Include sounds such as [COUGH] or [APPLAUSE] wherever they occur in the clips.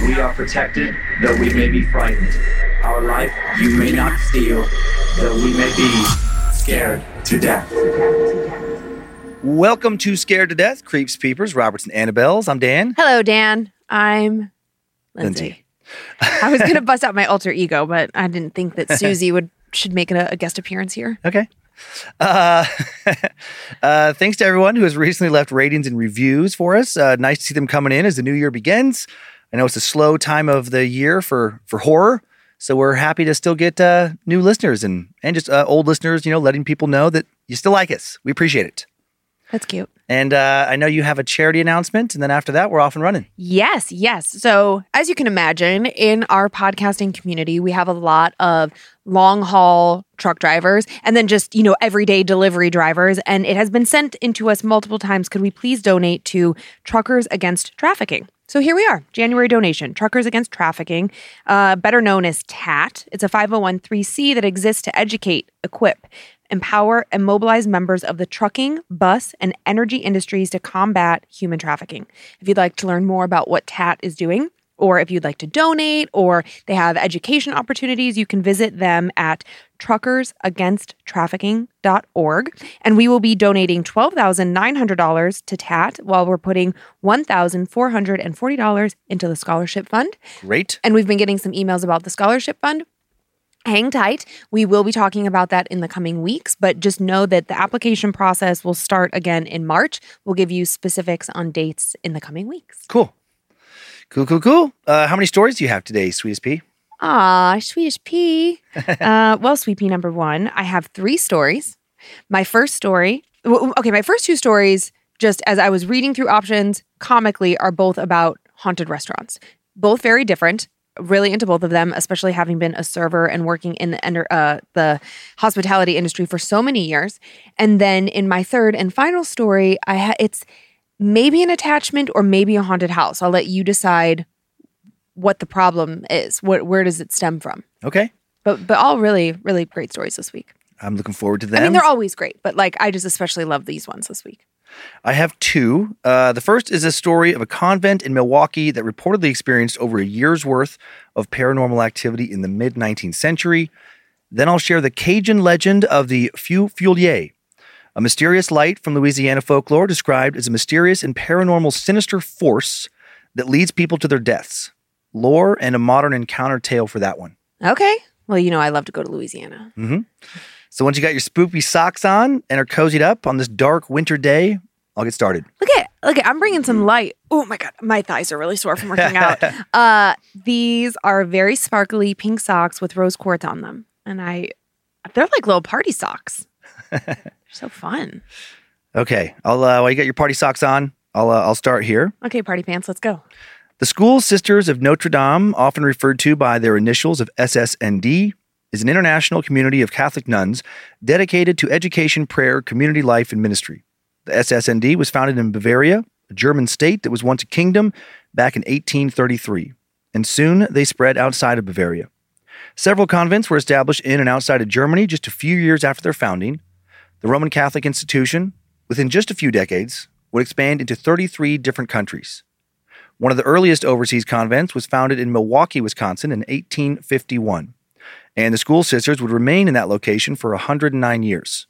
We are protected, though we may be frightened. Our life you may not steal, though we may be scared to death. Welcome to Scared to Death, Creeps, Peepers, Roberts, and Annabelles. I'm Dan. Hello, Dan. I'm Lynze. Lynze. I was gonna [LAUGHS] bust out my alter ego, but I didn't think that Susie would should make a, a guest appearance here. Okay. Uh, [LAUGHS] uh, thanks to everyone who has recently left ratings and reviews for us. Uh, nice to see them coming in as the new year begins. I know it's a slow time of the year for for horror, so we're happy to still get uh, new listeners and and just uh, old listeners. You know, letting people know that you still like us. We appreciate it. That's cute. And uh, I know you have a charity announcement, and then after that, we're off and running. Yes, yes. So, as you can imagine, in our podcasting community, we have a lot of long haul truck drivers and then just, you know, everyday delivery drivers. And it has been sent into us multiple times. Could we please donate to Truckers Against Trafficking? So here we are, January donation, Truckers Against Trafficking, uh, better known as TAT. It's a 501c that exists to educate, equip, empower, and mobilize members of the trucking, bus, and energy industries to combat human trafficking. If you'd like to learn more about what TAT is doing, or if you'd like to donate, or they have education opportunities, you can visit them at truckersagainsttrafficking.org. And we will be donating $12,900 to TAT while we're putting $1,440 into the scholarship fund. Great. And we've been getting some emails about the scholarship fund. Hang tight. We will be talking about that in the coming weeks, but just know that the application process will start again in March. We'll give you specifics on dates in the coming weeks. Cool. Cool, cool, cool. Uh, how many stories do you have today, sweetest pea? Ah, Swedish P. [LAUGHS] uh, well, Sweet Pea number one, I have three stories. My first story, okay, my first two stories, just as I was reading through options, comically, are both about haunted restaurants. Both very different. Really into both of them, especially having been a server and working in the uh, the hospitality industry for so many years. And then in my third and final story, I ha- it's maybe an attachment or maybe a haunted house. I'll let you decide what the problem is. What where does it stem from? Okay. But but all really really great stories this week. I'm looking forward to them. I mean, they're always great, but like I just especially love these ones this week. I have two. Uh, the first is a story of a convent in Milwaukee that reportedly experienced over a year's worth of paranormal activity in the mid 19th century. Then I'll share the Cajun legend of the Feu Follet, a mysterious light from Louisiana folklore described as a mysterious and paranormal sinister force that leads people to their deaths. Lore and a modern encounter tale for that one. Okay. Well, you know I love to go to Louisiana. Mm-hmm. So once you got your spoopy socks on and are cozied up on this dark winter day, I'll get started. Look at look at I'm bringing some light. Oh my god, my thighs are really sore from working out. [LAUGHS] uh, these are very sparkly pink socks with rose quartz on them, and I they're like little party socks. They're [LAUGHS] so fun. Okay, I'll uh, while you got your party socks on, I'll uh, I'll start here. Okay, party pants, let's go. The School Sisters of Notre Dame, often referred to by their initials of SSND, is an international community of Catholic nuns dedicated to education, prayer, community life, and ministry. The SSND was founded in Bavaria, a German state that was once a kingdom, back in 1833, and soon they spread outside of Bavaria. Several convents were established in and outside of Germany just a few years after their founding. The Roman Catholic institution, within just a few decades, would expand into 33 different countries. One of the earliest overseas convents was founded in Milwaukee, Wisconsin in 1851, and the School Sisters would remain in that location for 109 years.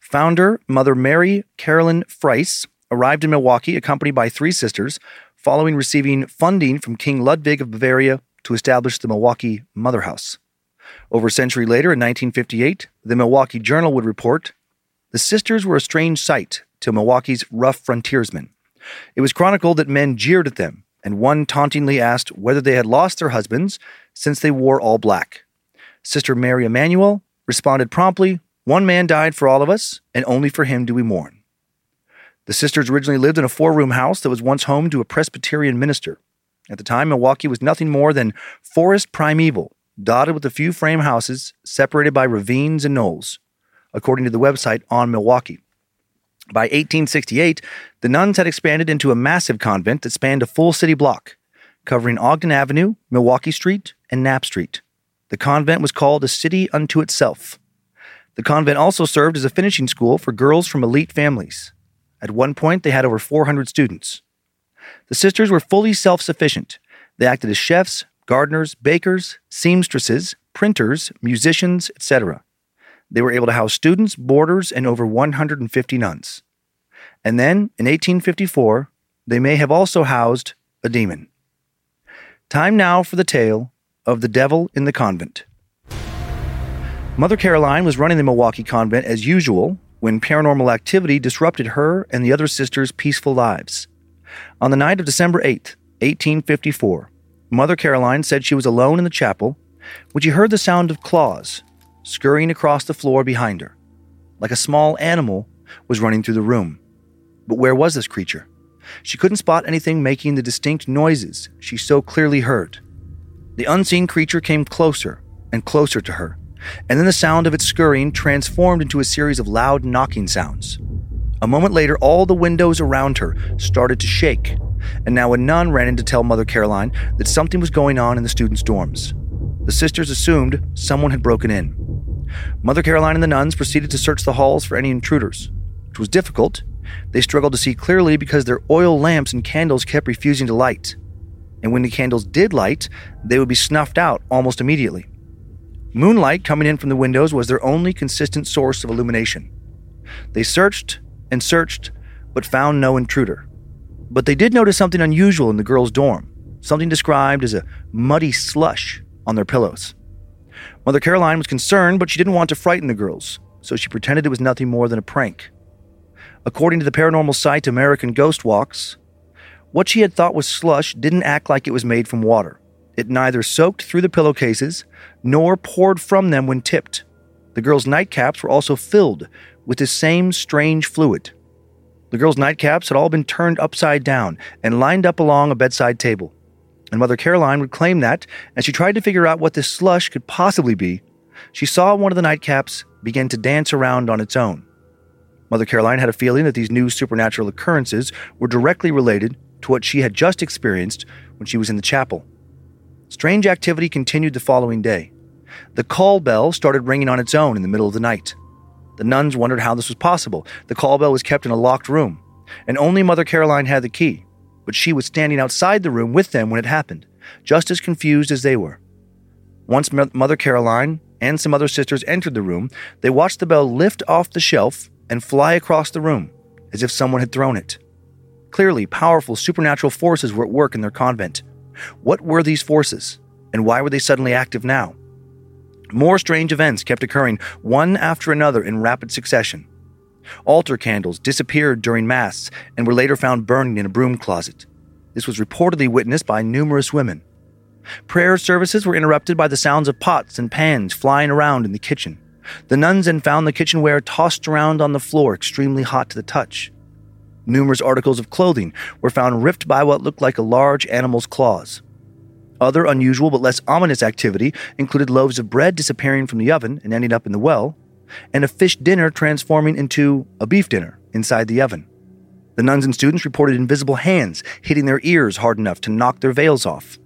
Founder Mother Mary Carolyn Friess arrived in Milwaukee accompanied by three sisters following receiving funding from King Ludwig of Bavaria to establish the Milwaukee Mother House. Over a century later, in 1958, the Milwaukee Journal would report the sisters were a strange sight to Milwaukee's rough frontiersmen. It was chronicled that men jeered at them, and one tauntingly asked whether they had lost their husbands since they wore all black. Sister Mary Emanuel responded promptly, One man died for all of us, and only for him do we mourn. The sisters originally lived in a four room house that was once home to a Presbyterian minister. At the time, Milwaukee was nothing more than forest primeval, dotted with a few frame houses separated by ravines and knolls, according to the website on Milwaukee. By 1868, the nuns had expanded into a massive convent that spanned a full city block, covering Ogden Avenue, Milwaukee Street, and Knapp Street. The convent was called a city unto itself. The convent also served as a finishing school for girls from elite families. At one point, they had over 400 students. The sisters were fully self sufficient. They acted as chefs, gardeners, bakers, seamstresses, printers, musicians, etc. They were able to house students, boarders, and over 150 nuns. And then, in 1854, they may have also housed a demon. Time now for the tale of the devil in the convent. Mother Caroline was running the Milwaukee convent as usual when paranormal activity disrupted her and the other sisters' peaceful lives. On the night of December 8, 1854, Mother Caroline said she was alone in the chapel when she heard the sound of claws scurrying across the floor behind her, like a small animal was running through the room. But where was this creature? She couldn't spot anything making the distinct noises she so clearly heard. The unseen creature came closer and closer to her, and then the sound of its scurrying transformed into a series of loud knocking sounds. A moment later, all the windows around her started to shake, and now a nun ran in to tell Mother Caroline that something was going on in the students' dorms. The sisters assumed someone had broken in. Mother Caroline and the nuns proceeded to search the halls for any intruders, which was difficult. They struggled to see clearly because their oil lamps and candles kept refusing to light. And when the candles did light, they would be snuffed out almost immediately. Moonlight coming in from the windows was their only consistent source of illumination. They searched and searched, but found no intruder. But they did notice something unusual in the girls' dorm, something described as a muddy slush on their pillows. Mother Caroline was concerned, but she didn't want to frighten the girls, so she pretended it was nothing more than a prank. According to the paranormal site American Ghost Walks, what she had thought was slush didn't act like it was made from water. It neither soaked through the pillowcases nor poured from them when tipped. The girls' nightcaps were also filled with the same strange fluid. The girls' nightcaps had all been turned upside down and lined up along a bedside table. And Mother Caroline would claim that, as she tried to figure out what this slush could possibly be, she saw one of the nightcaps begin to dance around on its own. Mother Caroline had a feeling that these new supernatural occurrences were directly related to what she had just experienced when she was in the chapel. Strange activity continued the following day. The call bell started ringing on its own in the middle of the night. The nuns wondered how this was possible. The call bell was kept in a locked room, and only Mother Caroline had the key, but she was standing outside the room with them when it happened, just as confused as they were. Once Mother Caroline and some other sisters entered the room, they watched the bell lift off the shelf and fly across the room, as if someone had thrown it. Clearly, powerful supernatural forces were at work in their convent. What were these forces, and why were they suddenly active now? More strange events kept occurring, one after another in rapid succession. Altar candles disappeared during Mass and were later found burning in a broom closet. This was reportedly witnessed by numerous women. Prayer services were interrupted by the sounds of pots and pans flying around in the kitchen. The nuns then found the kitchenware tossed around on the floor, extremely hot to the touch. Numerous articles of clothing were found ripped by what looked like a large animal's claws. Other unusual but less ominous activity included loaves of bread disappearing from the oven and ending up in the well, and a fish dinner transforming into a beef dinner inside the oven. The nuns and students reported invisible hands hitting their ears hard enough to knock their veils off.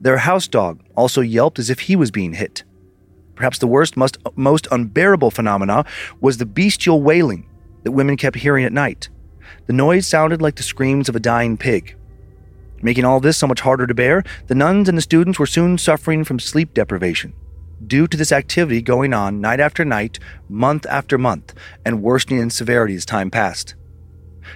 Their house dog also yelped as if he was being hit. Perhaps the worst, most, most unbearable phenomena was the bestial wailing that women kept hearing at night. The noise sounded like the screams of a dying pig. Making all this so much harder to bear, the nuns and the students were soon suffering from sleep deprivation due to this activity going on night after night, month after month, and worsening in severity as time passed.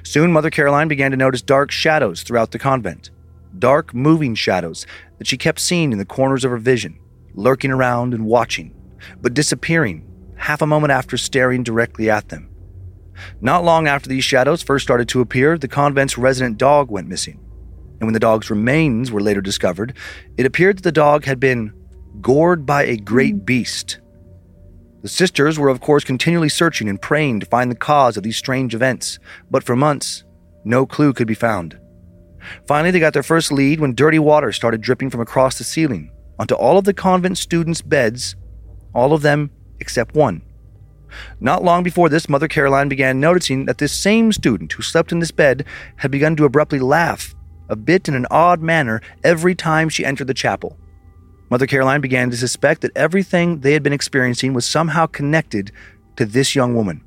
Soon, Mother Caroline began to notice dark shadows throughout the convent. Dark, moving shadows that she kept seeing in the corners of her vision, lurking around and watching, but disappearing half a moment after staring directly at them. Not long after these shadows first started to appear, the convent's resident dog went missing. And when the dog's remains were later discovered, it appeared that the dog had been gored by a great beast. The sisters were, of course, continually searching and praying to find the cause of these strange events, but for months, no clue could be found. Finally, they got their first lead when dirty water started dripping from across the ceiling onto all of the convent students' beds, all of them except one. Not long before this, Mother Caroline began noticing that this same student who slept in this bed had begun to abruptly laugh, a bit in an odd manner, every time she entered the chapel. Mother Caroline began to suspect that everything they had been experiencing was somehow connected to this young woman.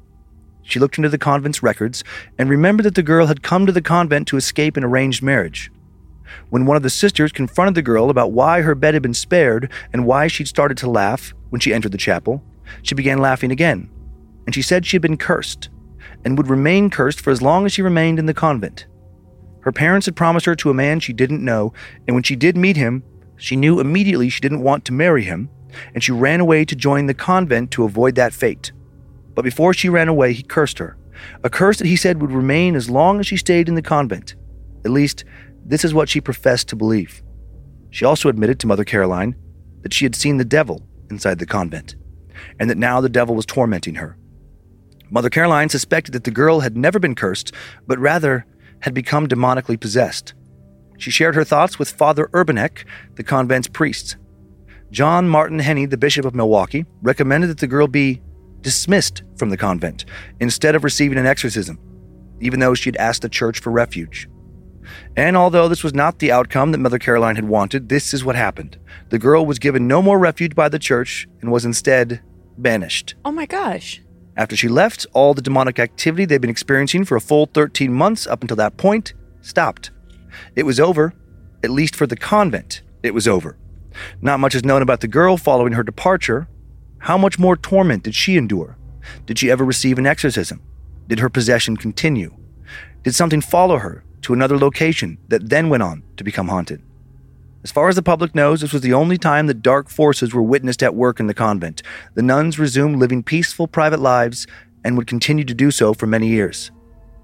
She looked into the convent's records and remembered that the girl had come to the convent to escape an arranged marriage. When one of the sisters confronted the girl about why her bed had been spared and why she'd started to laugh when she entered the chapel, she began laughing again, and she said she had been cursed and would remain cursed for as long as she remained in the convent. Her parents had promised her to a man she didn't know, and when she did meet him, she knew immediately she didn't want to marry him, and she ran away to join the convent to avoid that fate. But before she ran away, he cursed her, a curse that he said would remain as long as she stayed in the convent. At least, this is what she professed to believe. She also admitted to Mother Caroline that she had seen the devil inside the convent, and that now the devil was tormenting her. Mother Caroline suspected that the girl had never been cursed, but rather had become demonically possessed. She shared her thoughts with Father Urbanek, the convent's priest. John Martin Henni, the Bishop of Milwaukee, recommended that the girl be dismissed from the convent instead of receiving an exorcism, even though she had asked the church for refuge. And although this was not the outcome that Mother Caroline had wanted, this is what happened. The girl was given no more refuge by the church and was instead banished. Oh my gosh. After she left, all the demonic activity they'd been experiencing for a full 13 months up until that point stopped. It was over, at least for the convent, it was over. Not much is known about the girl following her departure. How much more torment did she endure? Did she ever receive an exorcism? Did her possession continue? Did something follow her to another location that then went on to become haunted? As far as the public knows, this was the only time that dark forces were witnessed at work in the convent. The nuns resumed living peaceful private lives and would continue to do so for many years.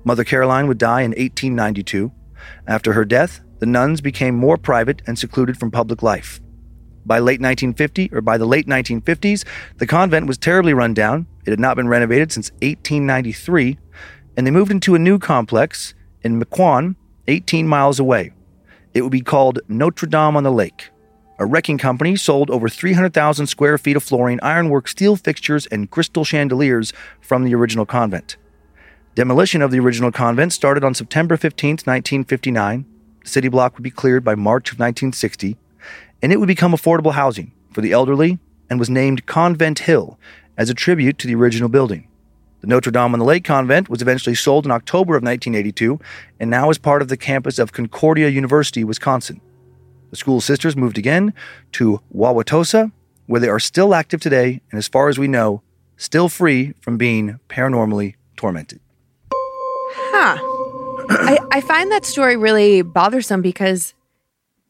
Mother Caroline would die in 1892. After her death, the nuns became more private and secluded from public life. By late 1950 or by the late 1950s, the convent was terribly run down. It had not been renovated since 1893, and they moved into a new complex in Mequon, 18 miles away. It would be called Notre Dame on the Lake. A wrecking company sold over 300,000 square feet of flooring, ironwork, steel fixtures, and crystal chandeliers from the original convent. Demolition of the original convent started on September 15, 1959. The city block would be cleared by March of 1960, and it would become affordable housing for the elderly and was named Convent Hill as a tribute to the original building. The Notre Dame on the Lake convent was eventually sold in October of 1982 and now is part of the campus of Concordia University, Wisconsin. The school sisters moved again to Wauwatosa, where they are still active today and, as far as we know, still free from being paranormally tormented. Huh. I, I find that story really bothersome because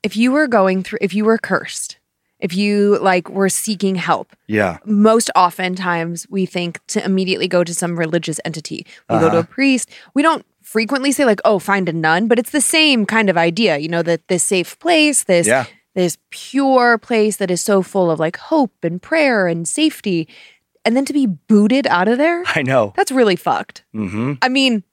if you were going through, if you were cursed, if you like were seeking help, Yeah. most oftentimes we think to immediately go to some religious entity. We go to a Uh-huh. priest. We don't frequently say like, "Oh, find a nun," but it's the same kind of idea. You know that this safe place, this Yeah. this pure place that is so full of like hope and prayer and safety, and then to be booted out of there, I know. that's really fucked. Mm-hmm. I mean,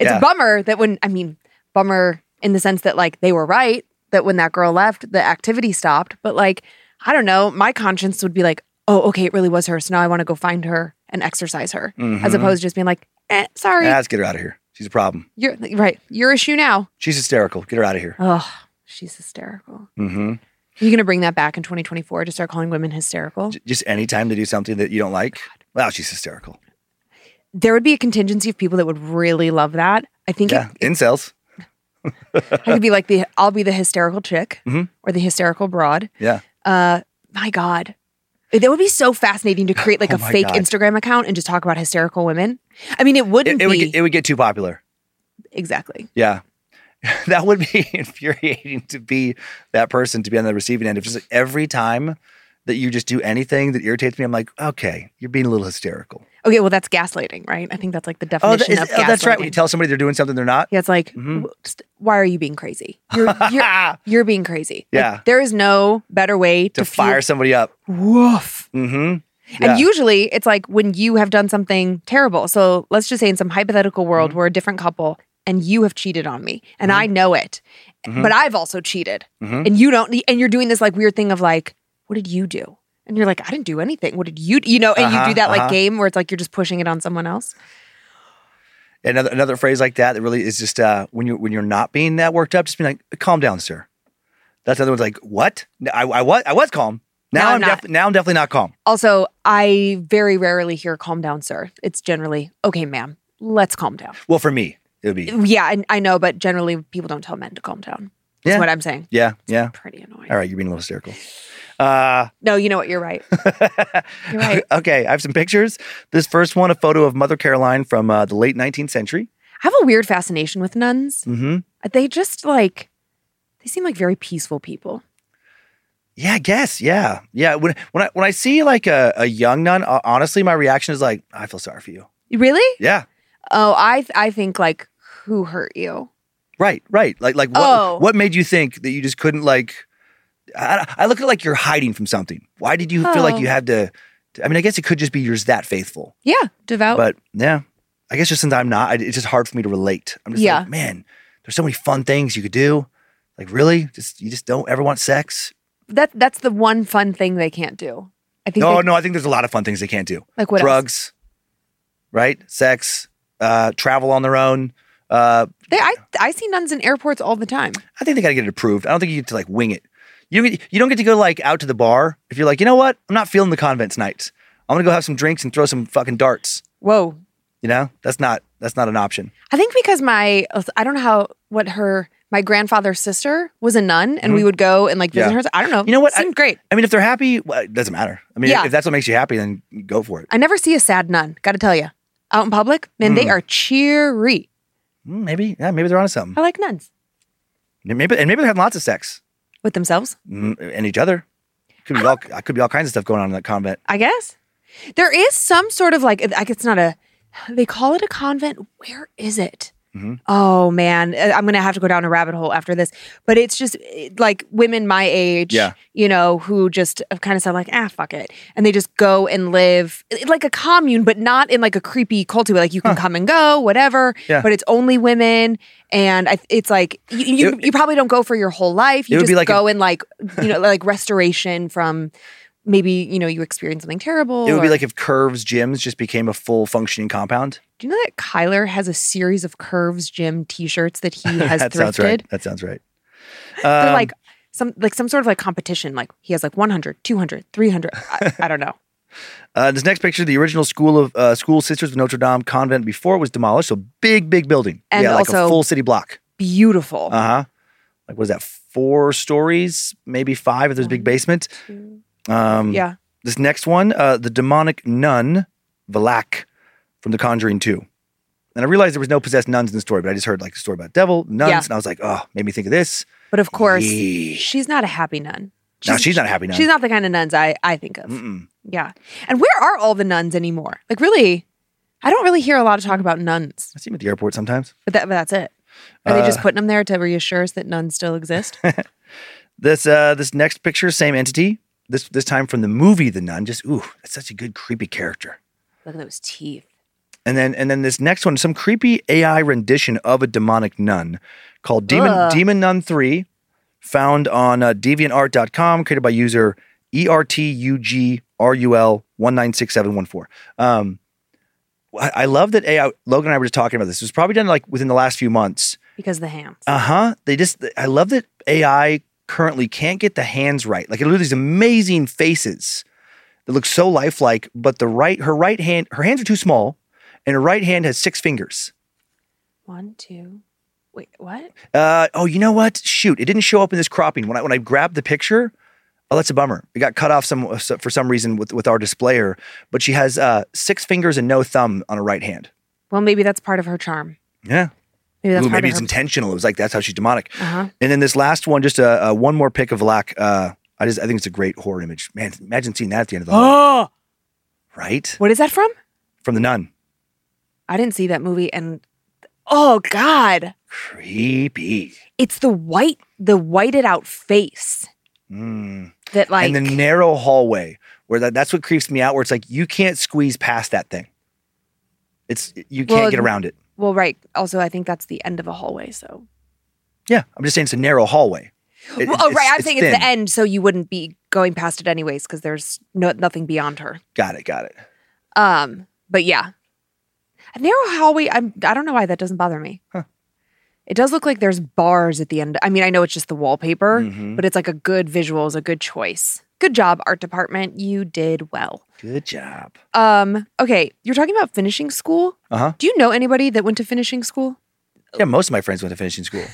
it's Yeah. a bummer that when I mean, bummer in the sense that like they were right that when that girl left, the activity stopped. But like, I don't know, my conscience would be like, oh, okay, it really was her. So now I want to go find her and exercise her, as opposed to just being like, eh, sorry, Yeah, let's get her out of here. She's a problem. you're right, your issue now. She's hysterical. Get her out of here. Oh, she's hysterical. Mm-hmm. You're gonna bring that back in 2024 to start calling women hysterical. Just anytime they do something that you don't like, wow, she's hysterical. There would be a contingency of people that would really love that. I think Yeah, it, incels. [LAUGHS] I could be like the I'll be the hysterical chick Mhm. or the hysterical broad. Yeah. Uh, my God. That would be so fascinating to create like Oh a fake God. Instagram account and just talk about hysterical women. I mean, it wouldn't It, it would get, it would get too popular. exactly. Yeah. [LAUGHS] that would be [LAUGHS] infuriating to be that person to be on the receiving end. If just like every time that you just do anything that irritates me, I'm like, okay, you're being a little hysterical. Okay, well, that's gaslighting, right? I think that's like the Oh, definition that is- of oh, gaslighting. that's right. When you tell somebody they're doing something they're not. yeah, it's like, Mhm. just, why are you being crazy? You're [LAUGHS] you're, you're being crazy. Like, Yeah. there is no better way to, to fire somebody up. Woof. Mm-hmm. Yeah. And usually it's like when you have done something terrible. So let's just say in some hypothetical Mm-hmm. world where a different couple and you have cheated on me and Mm-hmm. I know it. But I've also cheated. Mhm. And you don't and you're doing this like weird thing of like, what did you do? And you're like, I didn't do anything. What did you do? You know, and you Uh-huh, do that like uh-huh. game where it's like you're just pushing it on someone else. Another another phrase like that that really is just uh, when you when you're not being that worked up, just be like, calm down, sir. That's the other one's like, what? I, I was I was calm. Now No, I'm I'm, def- now I'm definitely not calm. Also, I very rarely hear calm down, sir. It's generally, okay, ma'am, let's calm down. Well, for me, it would be Yeah, I, I know, but generally people don't tell men to calm down. That's Yeah. what I'm saying. yeah, yeah. Pretty annoying. All right, you're being a little hysterical. Uh, No, you know what? You're right. [LAUGHS] You're right. okay, I have some pictures. This first one, a photo of Mother Caroline from uh, the late 19th century. I have a weird fascination with nuns. Mm-hmm. They just like, they seem like very peaceful people. Yeah, I guess. Yeah, yeah. When when I when I see like a, a young nun, uh, honestly, my reaction is like, I feel sorry for you. Really? Yeah, Oh, I I think like, who hurt you? right, right. Like like what Oh. what made you think that you just couldn't like? I, I look at it like you're hiding from something. Why did you feel like Oh. you had to? I mean, I guess it could just be you're that faithful. Yeah, devout. But yeah, I guess just since I'm not, I, it's just hard for me to relate. I'm just Yeah. like, man, there's so many fun things you could do. Like really, just you just don't ever want sex. that that's the one fun thing they can't do. I think. No, they- no, I think there's a lot of fun things they can't do. Like what else? Drugs, right? Sex, uh, travel on their own. Uh, They, I I see nuns in airports all the time. I think they gotta get it approved. I don't think you get to like wing it. You don't get, you don't get to go like out to the bar if you're like, you know what? I'm not feeling the convent tonight. I'm gonna go have some drinks and throw some fucking darts. Whoa. You know, that's not that's not an option. I think because my I don't know how what her my grandfather's sister was a nun and we would go and like visit Mm-hmm. Yeah. her. I don't know. You know what? Seemed great. I mean, if they're happy, well, it doesn't matter. I mean, Yeah. if that's what makes you happy, then go for it. I never see a sad nun. Got to tell you, out in public, man, they are cheery. Mm, Maybe, yeah, maybe they're onto something. I like nuns Maybe, and maybe they're having lots of sex with themselves. and each other. Could be all [GASPS] could be all kinds of stuff going on in that convent. I guess there is some sort of like I guess it's not a. They call it a convent. Where is it? Mm-hmm. Oh man, I- I'm gonna have to go down a rabbit hole after this. But it's just eh, like women my age, Yeah. you know, who just have kind of said like, ah, fuck it, and they just go and live eh, like a commune, but not in like a creepy culty way. Like you can come and go, whatever. Yeah. But it's only women, and I, it's like you you, It- you probably don't go for your whole life. You just like go in like you know like restoration from maybe you know you experience something terrible. It would be like if Curves gyms just became a full functioning compound. Do you know that Kyler has a series of Curves Gym T-shirts that he [LAUGHS] has that thrifted? sounds right. That sounds right. They're Um, like some like some sort of like competition. Like he has like 100, 200, 300. I, I don't know. [LAUGHS] Uh, this next picture, the original school of uh, School Sisters of Notre Dame convent before it was demolished. So big, big building. And yeah, like a full city block. Beautiful. Uh huh. Like what is that? Four stories, maybe five if there's a big basement. Um, yeah. This next one, uh, the demonic nun, Valak, from The Conjuring 2. And I realized there was no possessed nuns in the story, but I just heard like a story about devil, nuns, Yeah. and I was like, oh, made me think of this. But of course, Yeah. she's not a happy nun. No, she's not a happy nun. She's not the kind of nuns I I think of. Mm-mm. Yeah. And where are all the nuns anymore? Like really, I don't really hear a lot of talk about nuns. I see them at the airport sometimes. But that but that's it. Are they Uh, just putting them there to reassure us that nuns still exist? [LAUGHS] This uh, this next picture, same entity. This this time from the movie The Nun. Just ooh, that's such a good creepy character. Look at those teeth. And then and then this next one, some creepy AI rendition of a demonic nun called Demon Ugh. Demon Nun 3, found on uh, deviantart.com, created by user E ERTUGRUL196714. Um, I, I love that AI. Logan and I were just talking about this. It was probably done like within the last few months. Because of the hands. Uh huh. They just. I love that AI currently can't get the hands right. Like it'll do these amazing faces that look so lifelike, but the right, her right hand, her hands are too small, and her right hand has six fingers. One, two. Wait, what? Uh, oh, you know what? Shoot, it didn't show up in this cropping when I when I grabbed the picture. Oh, that's a bummer. It got cut off some for some reason with with our displayer. But she has uh, six fingers and no thumb on her right hand. Well, maybe that's part of her charm. Yeah. Maybe that's Ooh, maybe it's her. intentional. It was like that's how she's demonic. Uh-huh. And then this last one, just a, a one more pick of Valak. Uh, I just I think it's a great horror image. Man, imagine seeing that at the end of the movie, Oh, right? what is that from? From the Nun. I didn't see that movie, and oh god, Creepy. it's the white, the whited out face Mm. that like. and the narrow hallway where that, that's what creeps me out. Where it's like you can't squeeze past that thing. It's you can't Well, get around it. Well, right. Also, I think that's the end of a hallway. So. Yeah, I'm just saying it's a narrow hallway. It- Well, oh, right. I'm saying it's the end, so you wouldn't be going past it anyways because there's no nothing beyond her. Got it. Got it. Um, but yeah, a narrow hallway. I'm. I don't know why that doesn't bother me. Huh. It does look like there's bars at the end. I mean, I know it's just the wallpaper, Mhm. but it's like a good visual, is a good choice. Good job, art department. You did well. Good job. Um, okay, you're talking about finishing school. Uh huh. Do you know anybody that went to finishing school? Yeah, most of my friends went to finishing school.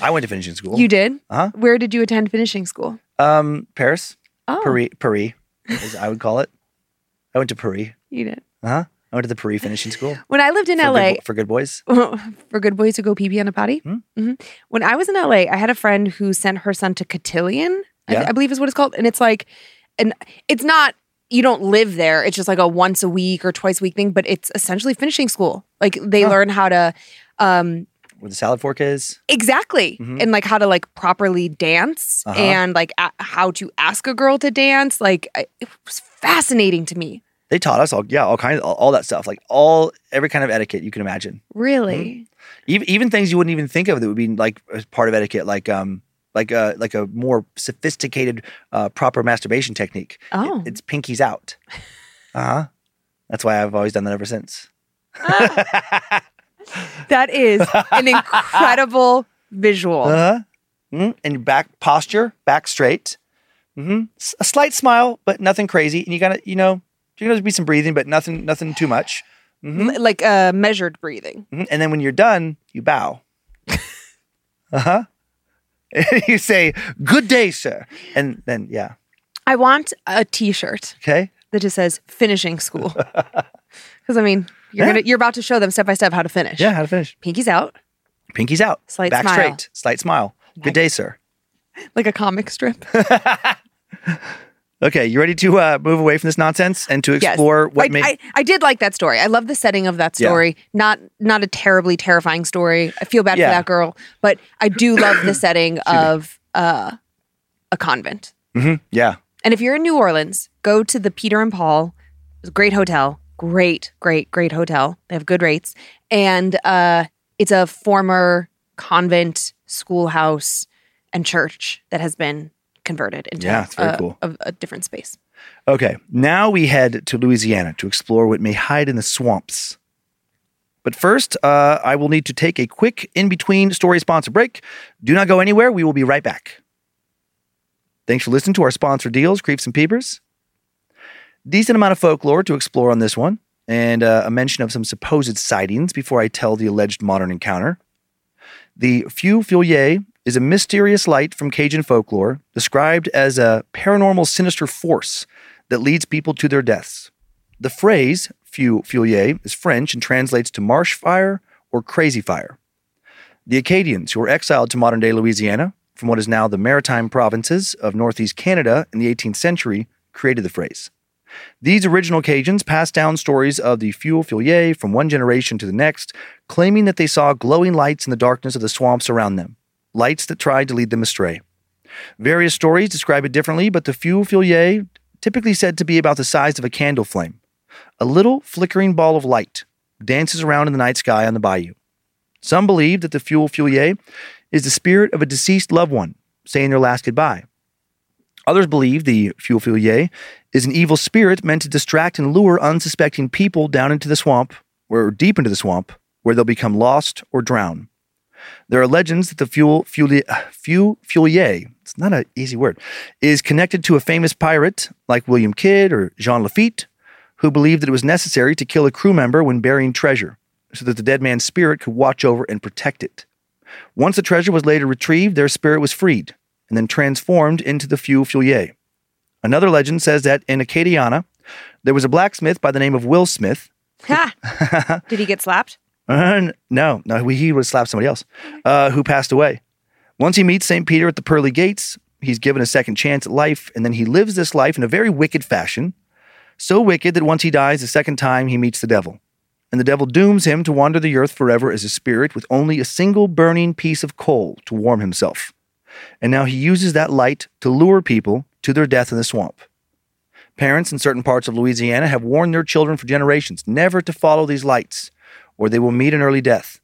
I went to finishing school. You did. Uh-huh. Where did you attend finishing school? Um, Paris, Oh, Paris, Paris, as I would call it. I went to Paris. you did. Uh huh. I went to the Paris finishing school When I lived in for, LA, good, for good boys. [LAUGHS] for good boys to go pee pee on a potty. Hmm. Mhm. When I was in LA, I had a friend who sent her son to Cotillion, Yeah. I believe is what it's called. And it's like, and it's not, you don't live there. It's just like a once a week or twice a week thing, but it's essentially finishing school. Like they learn how to, um, Where the salad fork is. exactly, Mhm. and like how to like properly dance Uh-huh. and like a- how to ask a girl to dance. Like I- it was fascinating to me. They taught us all, yeah, all kinds, all, all that stuff, like all every kind of etiquette you can imagine. Really? Even even things you wouldn't even think of that would be like as part of etiquette, like um, like a like a more sophisticated, uh, proper masturbation technique. It- Oh. it's pinkies out. [LAUGHS] Uh huh. That's why I've always done that ever since. That is an incredible visual. Uh-huh. Mhm. And your back posture, back straight. Mm-hmm. A slight smile, but nothing crazy. And you gotta, you know, you gotta be some breathing, but nothing, nothing too much. Mm-hmm. L- like uh, measured breathing. Mhm. And then when you're done, you bow. [LAUGHS] uh huh. [LAUGHS] you say, "Good day, sir," and then yeah, I want a T-shirt okay. that just says "finishing school," [LAUGHS] because I mean, you're Yeah. gonna you're about to show them step by step how to finish. Yeah, how to finish? pinkies out, Pinkies out, Slight back smile. straight, slight smile. Good day, sir. like a comic strip. [LAUGHS] Okay, you ready to uh, move away from this nonsense and to Yes. explore what I, may? I, I did like that story. I love the setting of that Yeah. story. Not not a terribly terrifying story. I feel bad Yeah. for that girl, but I do love the [COUGHS] setting of uh, a convent. Mhm, Yeah, And if you're in New Orleans, go to the Peter and Paul. It's a great hotel. Great, great, great hotel. They have good rates. And uh, it's a former convent, schoolhouse, and church that has been converted into Yeah, a, cool. a, a different space. Okay, now we head to Louisiana to explore what may hide in the swamps. But first, uh, I will need to take a quick in between story sponsor break. Do not go anywhere. We will be right back. Thanks for listening to our sponsor deals, Creeps and Peepers. Decent amount of folklore to explore on this one, and uh, a mention of some supposed sightings before I tell the alleged modern encounter. The Feu Follet is a mysterious light from Cajun folklore described as a paranormal sinister force that leads people to their deaths. The phrase Feu Follet is French and translates to marsh fire or crazy fire. The Acadians, who were exiled to modern day Louisiana from what is now the maritime provinces of northeast Canada in the 18th century, created the phrase. These original Cajuns passed down stories of the Feu Follet from one generation to the next, claiming that they saw glowing lights in the darkness of the swamps around them, lights that tried to lead them astray. Various stories describe it differently, but the Feu Follet, typically said to be about the size of a candle flame, a little flickering ball of light, dances around in the night sky on the bayou. Some believe that the Feu Follet is the spirit of a deceased loved one saying their last goodbye. Others believe the Feu Follet is an evil spirit meant to distract and lure unsuspecting people down into the swamp, or deep into the swamp, where they'll become lost or drown. There are legends that the fuel, Filier, Feu Follet, it's not an easy word, is connected to a famous pirate like William Kidd or Jean Lafitte, who believed that it was necessary to kill a crew member when burying treasure, so that the dead man's spirit could watch over and protect it. Once the treasure was later retrieved, their spirit was freed and then transformed into the Feu Follet. Another legend says that in Acadiana, there was a blacksmith by the name of Will Smith. Ha! [LAUGHS] Did he get slapped? Uh, no, no, he would slapped somebody else, uh, who passed away. Once he meets St. Peter at the pearly gates, he's given a second chance at life, and then he lives this life in a very wicked fashion. So wicked that once he dies the second time, he meets the devil. And the devil dooms him to wander the earth forever as a spirit with only a single burning piece of coal to warm himself. And now he uses that light to lure people to their death in the swamp. Parents in certain parts of Louisiana have warned their children for generations never to follow these lights, or they will meet an early death.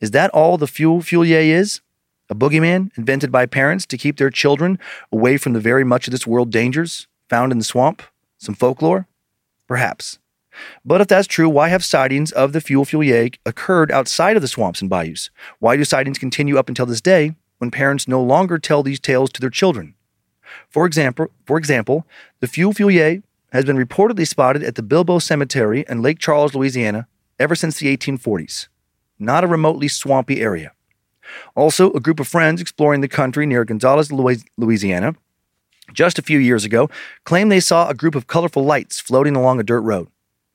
Is that all the Feu Follet is? A boogeyman invented by parents to keep their children away from the very much of this world dangers found in the swamp? Some folklore? Perhaps. But if that's true, why have sightings of the Feu Follet occurred outside of the swamps and bayous? Why do sightings continue up until this day when parents no longer tell these tales to their children? For example, for example, the Feu Follet has been reportedly spotted at the Bilbo Cemetery in Lake Charles, Louisiana, ever since the 1840s. Not a remotely swampy area. Also, a group of friends exploring the country near Gonzales, Louisiana, just a few years ago, claimed they saw a group of colorful lights floating along a dirt road.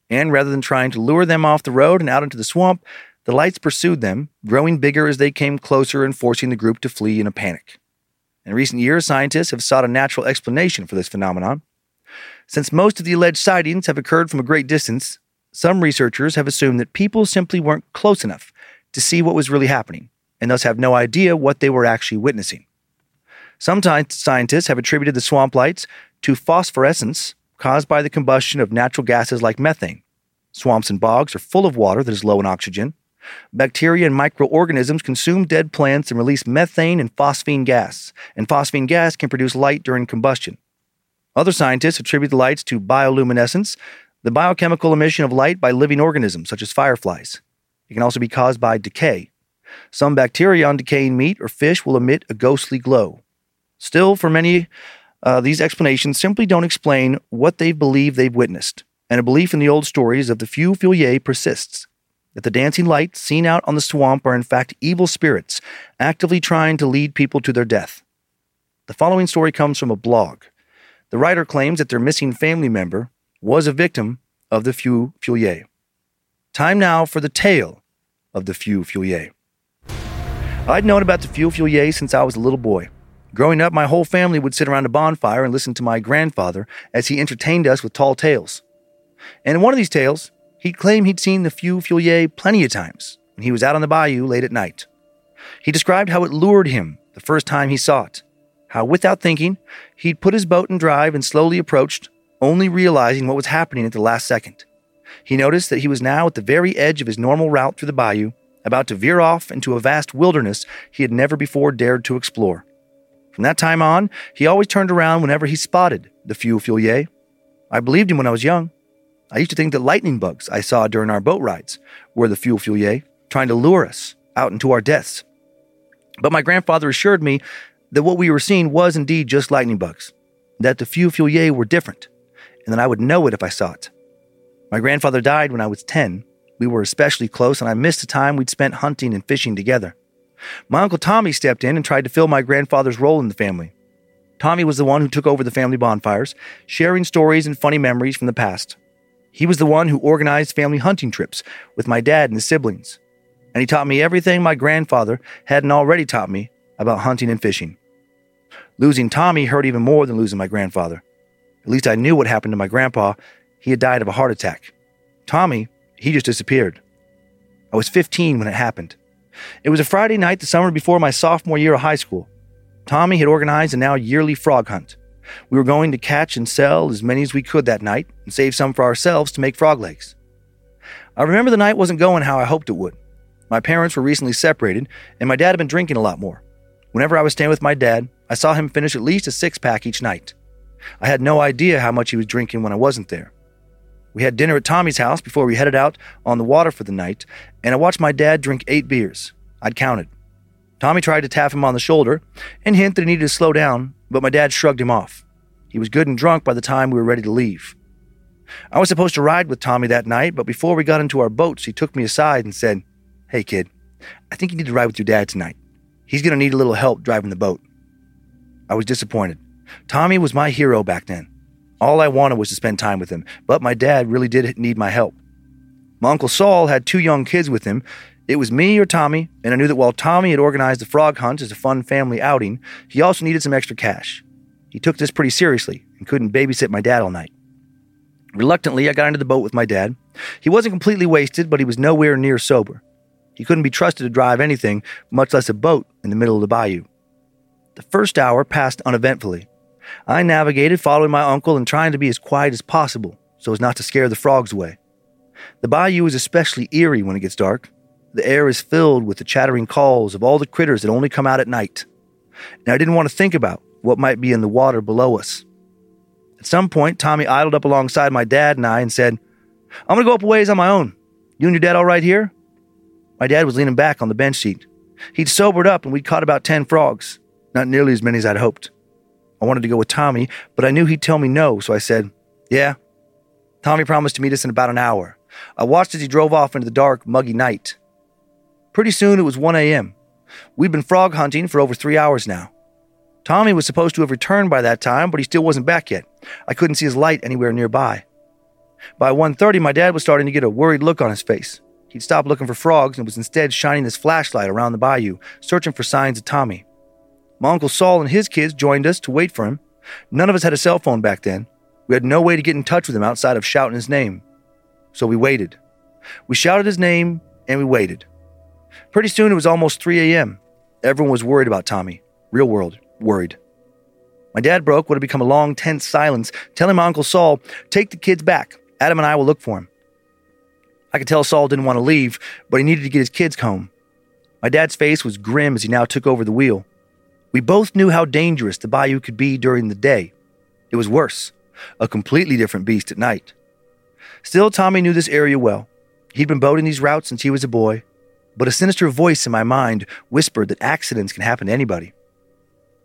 And rather than trying to lure them off the road and out into the swamp, the lights pursued them, growing bigger as they came closer and forcing the group to flee in a panic. In recent years, scientists have sought a natural explanation for this phenomenon. Since most of the alleged sightings have occurred from a great distance, some researchers have assumed that people simply weren't close enough to see what was really happening, and thus have no idea what they were actually witnessing. Some scientists have attributed the swamp lights to phosphorescence caused by the combustion of natural gases like methane. Swamps and bogs are full of water that is low in oxygen. Bacteria and microorganisms consume dead plants and release methane and phosphine gas, and phosphine gas can produce light during combustion. Other scientists attribute the lights to bioluminescence, the biochemical emission of light by living organisms such as fireflies. It can also be caused by decay. Some bacteria on decaying meat or fish will emit a ghostly glow. Still, for many, uh, these explanations simply don't explain what they believe they've witnessed, and a belief in the old stories of the Feu Follet persists that the dancing lights seen out on the swamp are in fact evil spirits actively trying to lead people to their death. The following story comes from a blog the writer claims that their missing family member was a victim of the Feu Follet. Time now for the tale of the Feu Follet. I'd known about the Feu Follet since I was a little boy. Growing up, my whole family would sit around a bonfire and listen to my grandfather as he entertained us with tall tales. And in one of these tales, he'd claim he'd seen the Feu Fourier plenty of times when he was out on the bayou late at night. He described how it lured him the first time he saw it, how, without thinking, he'd put his boat in drive and slowly approached, only realizing what was happening at the last second. He noticed that he was now at the very edge of his normal route through the bayou, about to veer off into a vast wilderness he had never before dared to explore. From that time on, he always turned around whenever he spotted the Feu Follet. I believed him when I was young. I used to think that lightning bugs I saw during our boat rides were the Feu Follet, trying to lure us out into our deaths. But my grandfather assured me that what we were seeing was indeed just lightning bugs, that the Feu Follet were different, and that I would know it if I saw it. My grandfather died when I was 10. We were especially close, and I missed the time we'd spent hunting and fishing together. My Uncle Tommy stepped in and tried to fill my grandfather's role in the family. Tommy was the one who took over the family bonfires, sharing stories and funny memories from the past. He was the one who organized family hunting trips with my dad and his siblings. And he taught me everything my grandfather hadn't already taught me about hunting and fishing. Losing Tommy hurt even more than losing my grandfather. At least I knew what happened to my grandpa. He had died of a heart attack. Tommy, he just disappeared. I was 15 when it happened. It was a Friday night the summer before my sophomore year of high school. Tommy had organized a now yearly frog hunt. We were going to catch and sell as many as we could that night and save some for ourselves to make frog legs. I remember the night wasn't going how I hoped it would. My parents were recently separated, and my dad had been drinking a lot more. Whenever I was staying with my dad, I saw him finish at least a six pack each night. I had no idea how much he was drinking when I wasn't there. We had dinner at Tommy's house before we headed out on the water for the night, and I watched my dad drink eight beers. I'd counted. Tommy tried to tap him on the shoulder and hint that he needed to slow down, but my dad shrugged him off. He was good and drunk by the time we were ready to leave. I was supposed to ride with Tommy that night, but before we got into our boats, he took me aside and said, Hey, kid, I think you need to ride with your dad tonight. He's going to need a little help driving the boat. I was disappointed. Tommy was my hero back then. All I wanted was to spend time with him, but my dad really did need my help. My Uncle Saul had two young kids with him. It was me or Tommy, and I knew that while Tommy had organized the frog hunt as a fun family outing, he also needed some extra cash. He took this pretty seriously and couldn't babysit my dad all night. Reluctantly, I got into the boat with my dad. He wasn't completely wasted, but he was nowhere near sober. He couldn't be trusted to drive anything, much less a boat, in the middle of the bayou. The first hour passed uneventfully. I navigated following my uncle and trying to be as quiet as possible so as not to scare the frogs away. The bayou is especially eerie when it gets dark. The air is filled with the chattering calls of all the critters that only come out at night. And I didn't want to think about what might be in the water below us. At some point, Tommy idled up alongside my dad and I and said, I'm going to go up a ways on my own. You and your dad all right here? My dad was leaning back on the bench seat. He'd sobered up and we'd caught about 10 frogs, not nearly as many as I'd hoped. I wanted to go with Tommy, but I knew he'd tell me no, so I said, Yeah. Tommy promised to meet us in about an hour. I watched as he drove off into the dark, muggy night. Pretty soon it was 1 a.m. We'd been frog hunting for over three hours now. Tommy was supposed to have returned by that time, but he still wasn't back yet. I couldn't see his light anywhere nearby. By 1.30, my dad was starting to get a worried look on his face. He'd stopped looking for frogs and was instead shining his flashlight around the bayou, searching for signs of Tommy. My Uncle Saul and his kids joined us to wait for him. None of us had a cell phone back then. We had no way to get in touch with him outside of shouting his name. So we waited. We shouted his name and we waited. Pretty soon it was almost 3 a.m. Everyone was worried about Tommy. Real world, worried. My dad broke what had become a long, tense silence, telling my Uncle Saul, Take the kids back. Adam and I will look for him. I could tell Saul didn't want to leave, but he needed to get his kids home. My dad's face was grim as he now took over the wheel. We both knew how dangerous the bayou could be during the day. It was worse, a completely different beast at night. Still, Tommy knew this area well. He'd been boating these routes since he was a boy, but a sinister voice in my mind whispered that accidents can happen to anybody.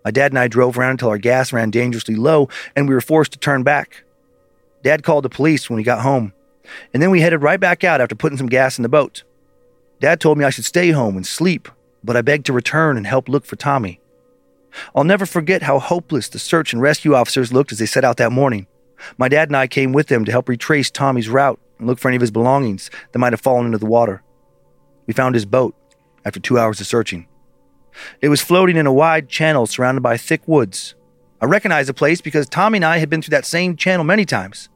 My dad and I drove around until our gas ran dangerously low and we were forced to turn back. Dad called the police when we got home, and then we headed right back out after putting some gas in the boat. Dad told me I should stay home and sleep, but I begged to return and help look for Tommy. I'll never forget how hopeless the search and rescue officers looked as they set out that morning. My dad and I came with them to help retrace Tommy's route and look for any of his belongings that might have fallen into the water. We found his boat after two hours of searching. It was floating in a wide channel surrounded by thick woods. I recognized the place because Tommy and I had been through that same channel many times.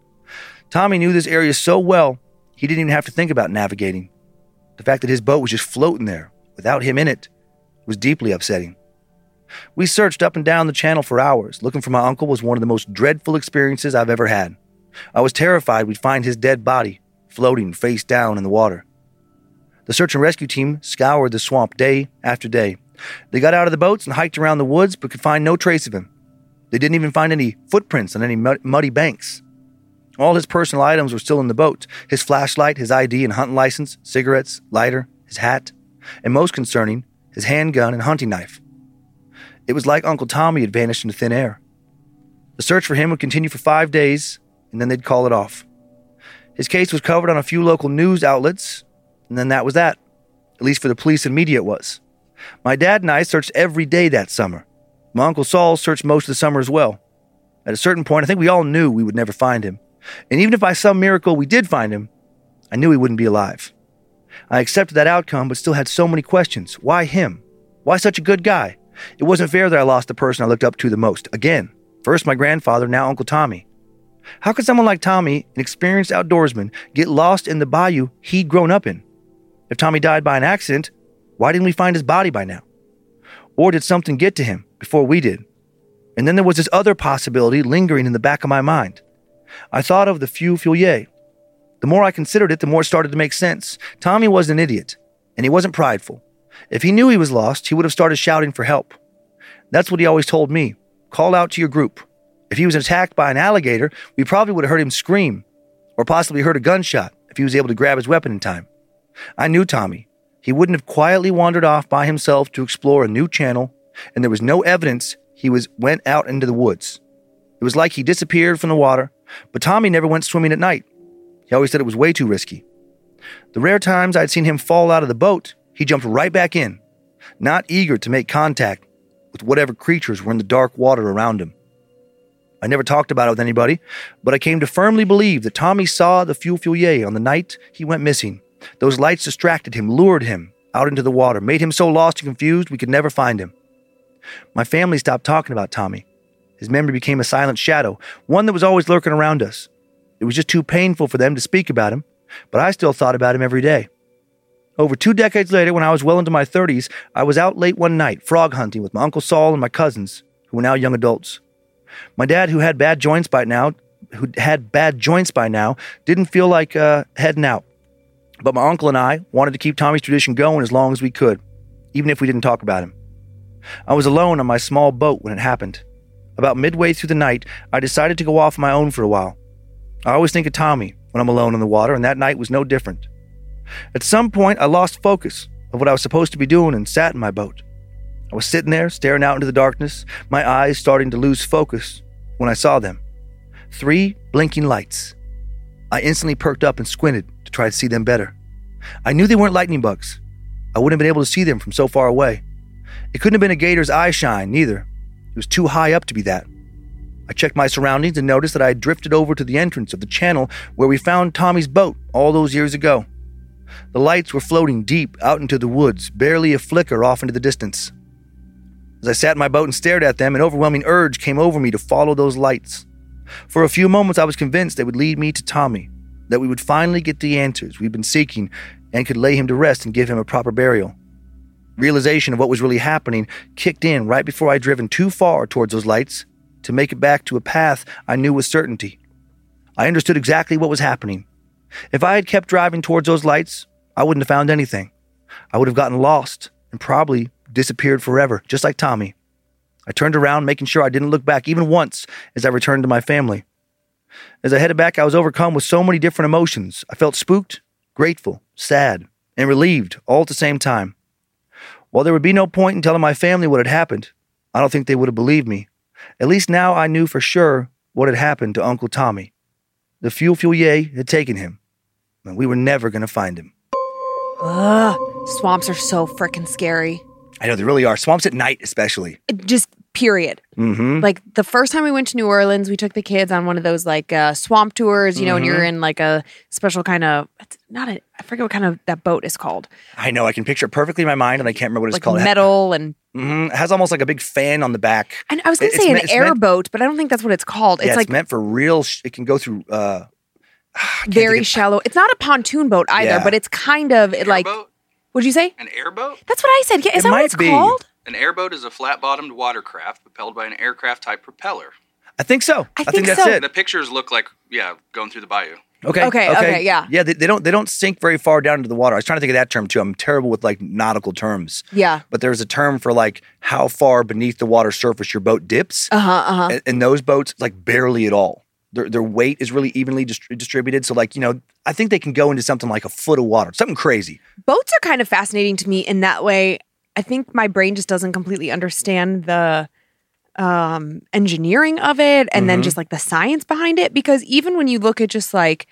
Tommy knew this area so well, he didn't even have to think about navigating. The fact that his boat was just floating there, without him in it, was deeply upsetting. We searched up and down the channel for hours. Looking for my uncle was one of the most dreadful experiences I've ever had. I was terrified we'd find his dead body, floating face down in the water. The search and rescue team scoured the swamp day after day. They got out of the boats and hiked around the woods but could find no trace of him. They didn't even find any footprints on any muddy banks. All his personal items were still in the boat his flashlight, his ID and hunting license, cigarettes, lighter, his hat, and most concerning, his handgun and hunting knife. It was like Uncle Tommy had vanished into thin air. The search for him would continue for five days, and then they'd call it off. His case was covered on a few local news outlets, and then that was that. At least for the police and media, it was. My dad and I searched every day that summer. My Uncle Saul searched most of the summer as well. At a certain point, I think we all knew we would never find him. And even if by some miracle we did find him, I knew he wouldn't be alive. I accepted that outcome, but still had so many questions. Why him? Why such a good guy? It wasn't fair that I lost the person I looked up to the most. Again, first my grandfather, now Uncle Tommy. How could someone like Tommy, an experienced outdoorsman, get lost in the bayou he'd grown up in? If Tommy died by an accident, why didn't we find his body by now? Or did something get to him before we did? And then there was this other possibility lingering in the back of my mind. I thought of the Feu Follet. The more I considered it, the more it started to make sense. Tommy wasn't an idiot, and he wasn't prideful. If he knew he was lost, he would have started shouting for help. That's what he always told me call out to your group. If he was attacked by an alligator, we probably would have heard him scream, or possibly heard a gunshot if he was able to grab his weapon in time. I knew Tommy. He wouldn't have quietly wandered off by himself to explore a new channel, and there was no evidence he was went out into the woods. It was like he disappeared from the water, but Tommy never went swimming at night. He always said it was way too risky. The rare times I'd seen him fall out of the boat, he jumped right back in, not eager to make contact with whatever creatures were in the dark water around him. I never talked about it with anybody, but I came to firmly believe that Tommy saw the Feu Follet on the night he went missing. Those lights distracted him, lured him out into the water, made him so lost and confused we could never find him. My family stopped talking about Tommy. His memory became a silent shadow, one that was always lurking around us. It was just too painful for them to speak about him, but I still thought about him every day. Over two decades later, when I was well into my 30s, I was out late one night frog hunting with my Uncle Saul and my cousins, who were now young adults. My dad, who had bad joints by now, who had bad joints by now, didn't feel like uh, heading out. But my uncle and I wanted to keep Tommy's tradition going as long as we could, even if we didn't talk about him. I was alone on my small boat when it happened. About midway through the night, I decided to go off on my own for a while. I always think of Tommy when I'm alone in the water, and that night was no different. At some point, I lost focus of what I was supposed to be doing and sat in my boat. I was sitting there, staring out into the darkness, my eyes starting to lose focus when I saw them. Three blinking lights. I instantly perked up and squinted to try to see them better. I knew they weren't lightning bugs. I wouldn't have been able to see them from so far away. It couldn't have been a gator's eye shine, neither. It was too high up to be that. I checked my surroundings and noticed that I had drifted over to the entrance of the channel where we found Tommy's boat all those years ago. The lights were floating deep out into the woods, barely a flicker off into the distance. As I sat in my boat and stared at them, an overwhelming urge came over me to follow those lights. For a few moments, I was convinced they would lead me to Tommy, that we would finally get the answers we'd been seeking and could lay him to rest and give him a proper burial. Realization of what was really happening kicked in right before I'd driven too far towards those lights to make it back to a path I knew with certainty. I understood exactly what was happening. If I had kept driving towards those lights, I wouldn't have found anything. I would have gotten lost and probably disappeared forever, just like Tommy. I turned around, making sure I didn't look back even once as I returned to my family. As I headed back, I was overcome with so many different emotions. I felt spooked, grateful, sad, and relieved all at the same time. While there would be no point in telling my family what had happened, I don't think they would have believed me. At least now I knew for sure what had happened to Uncle Tommy. The Feu Follet had taken him, and we were never going to find him. Ugh, swamps are so freaking scary. I know they really are. Swamps at night, especially. Just period. Mm-hmm. Like the first time we went to New Orleans, we took the kids on one of those like uh, swamp tours, you know, and you're in like a special kind of it's not a I forget what kind of that boat is called. I know. I can picture it perfectly in my mind, and I can't remember what it's like called. Metal and Mhm. It has almost like a big fan on the back. and I was gonna say an airboat, but I don't think that's what it's called. It's yeah, like it's meant for real. Sh- it can go through. Uh, [SIGHS] very think of- shallow. It's not a pontoon boat either, Yeah. but it's kind of it like Airboat? what'd you say? An airboat? That's what I said. Yeah, is It that what it's be. called? An airboat is a flat bottomed watercraft propelled by an aircraft type propeller. I think so. I think, think that's so. it. The pictures look like, yeah, going through the bayou. Okay. Okay, okay, yeah. Yeah. They, they don't. They don't sink very far down into the water. I was trying to think of that term too. I'm terrible with like nautical terms. Yeah. But there's a term for like how far beneath the water surface your boat dips, Uh huh. Uh huh. and, and those boats like barely at all. Their their weight is really evenly dist- distributed. So like you know, I think they can go into something like a foot of water, something crazy. boats are kind of fascinating to me in that way. I think my brain just doesn't completely understand the um engineering of it and then Mhm. just like the science behind it because even when you look at just like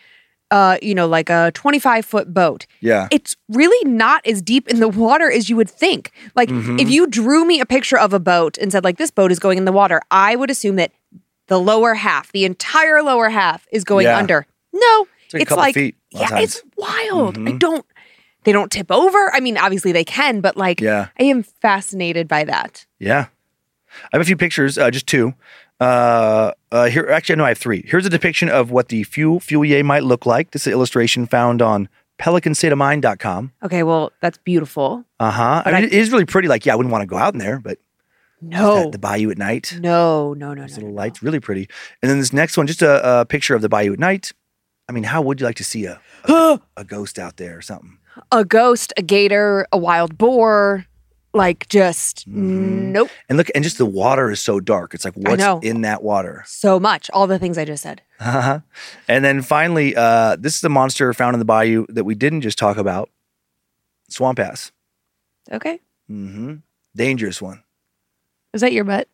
uh you know like a 25 foot boat Yeah. it's really not as deep in the water as you would think like Mhm. if you drew me a picture of a boat and said like this boat is going in the water i would assume that the lower half the entire lower half is going Yeah. under no It's like a couple feet yeah it's wild i Mhm. don't they don't tip over i mean obviously they can but like Yeah. i am fascinated by that Yeah. I have a few pictures, uh, just two. Uh, uh, here, actually, no, I have three. Here's a depiction of what the Feu Follet might look like. This is an illustration found on pelicanstateofmind.com. okay well that's beautiful Uh huh. I mean, I- it is really pretty. Like, yeah, I wouldn't want to go out in there, but no the bayou at night, no no no no, those no, little no. lights, really pretty. And then this next one, just a, a picture of the bayou at night. I mean, how would you like to see a a, a [GASPS] ghost out there or something? a ghost a gator a wild boar like just Mhm. nope And look, and just the water is so dark. It's like what's in that water. so much all the things i just said Uh-huh. And then finally, uh, this is the monster found in the bayou that we didn't just talk about. Swamp ass. okay Mm hmm Dangerous one. is that your butt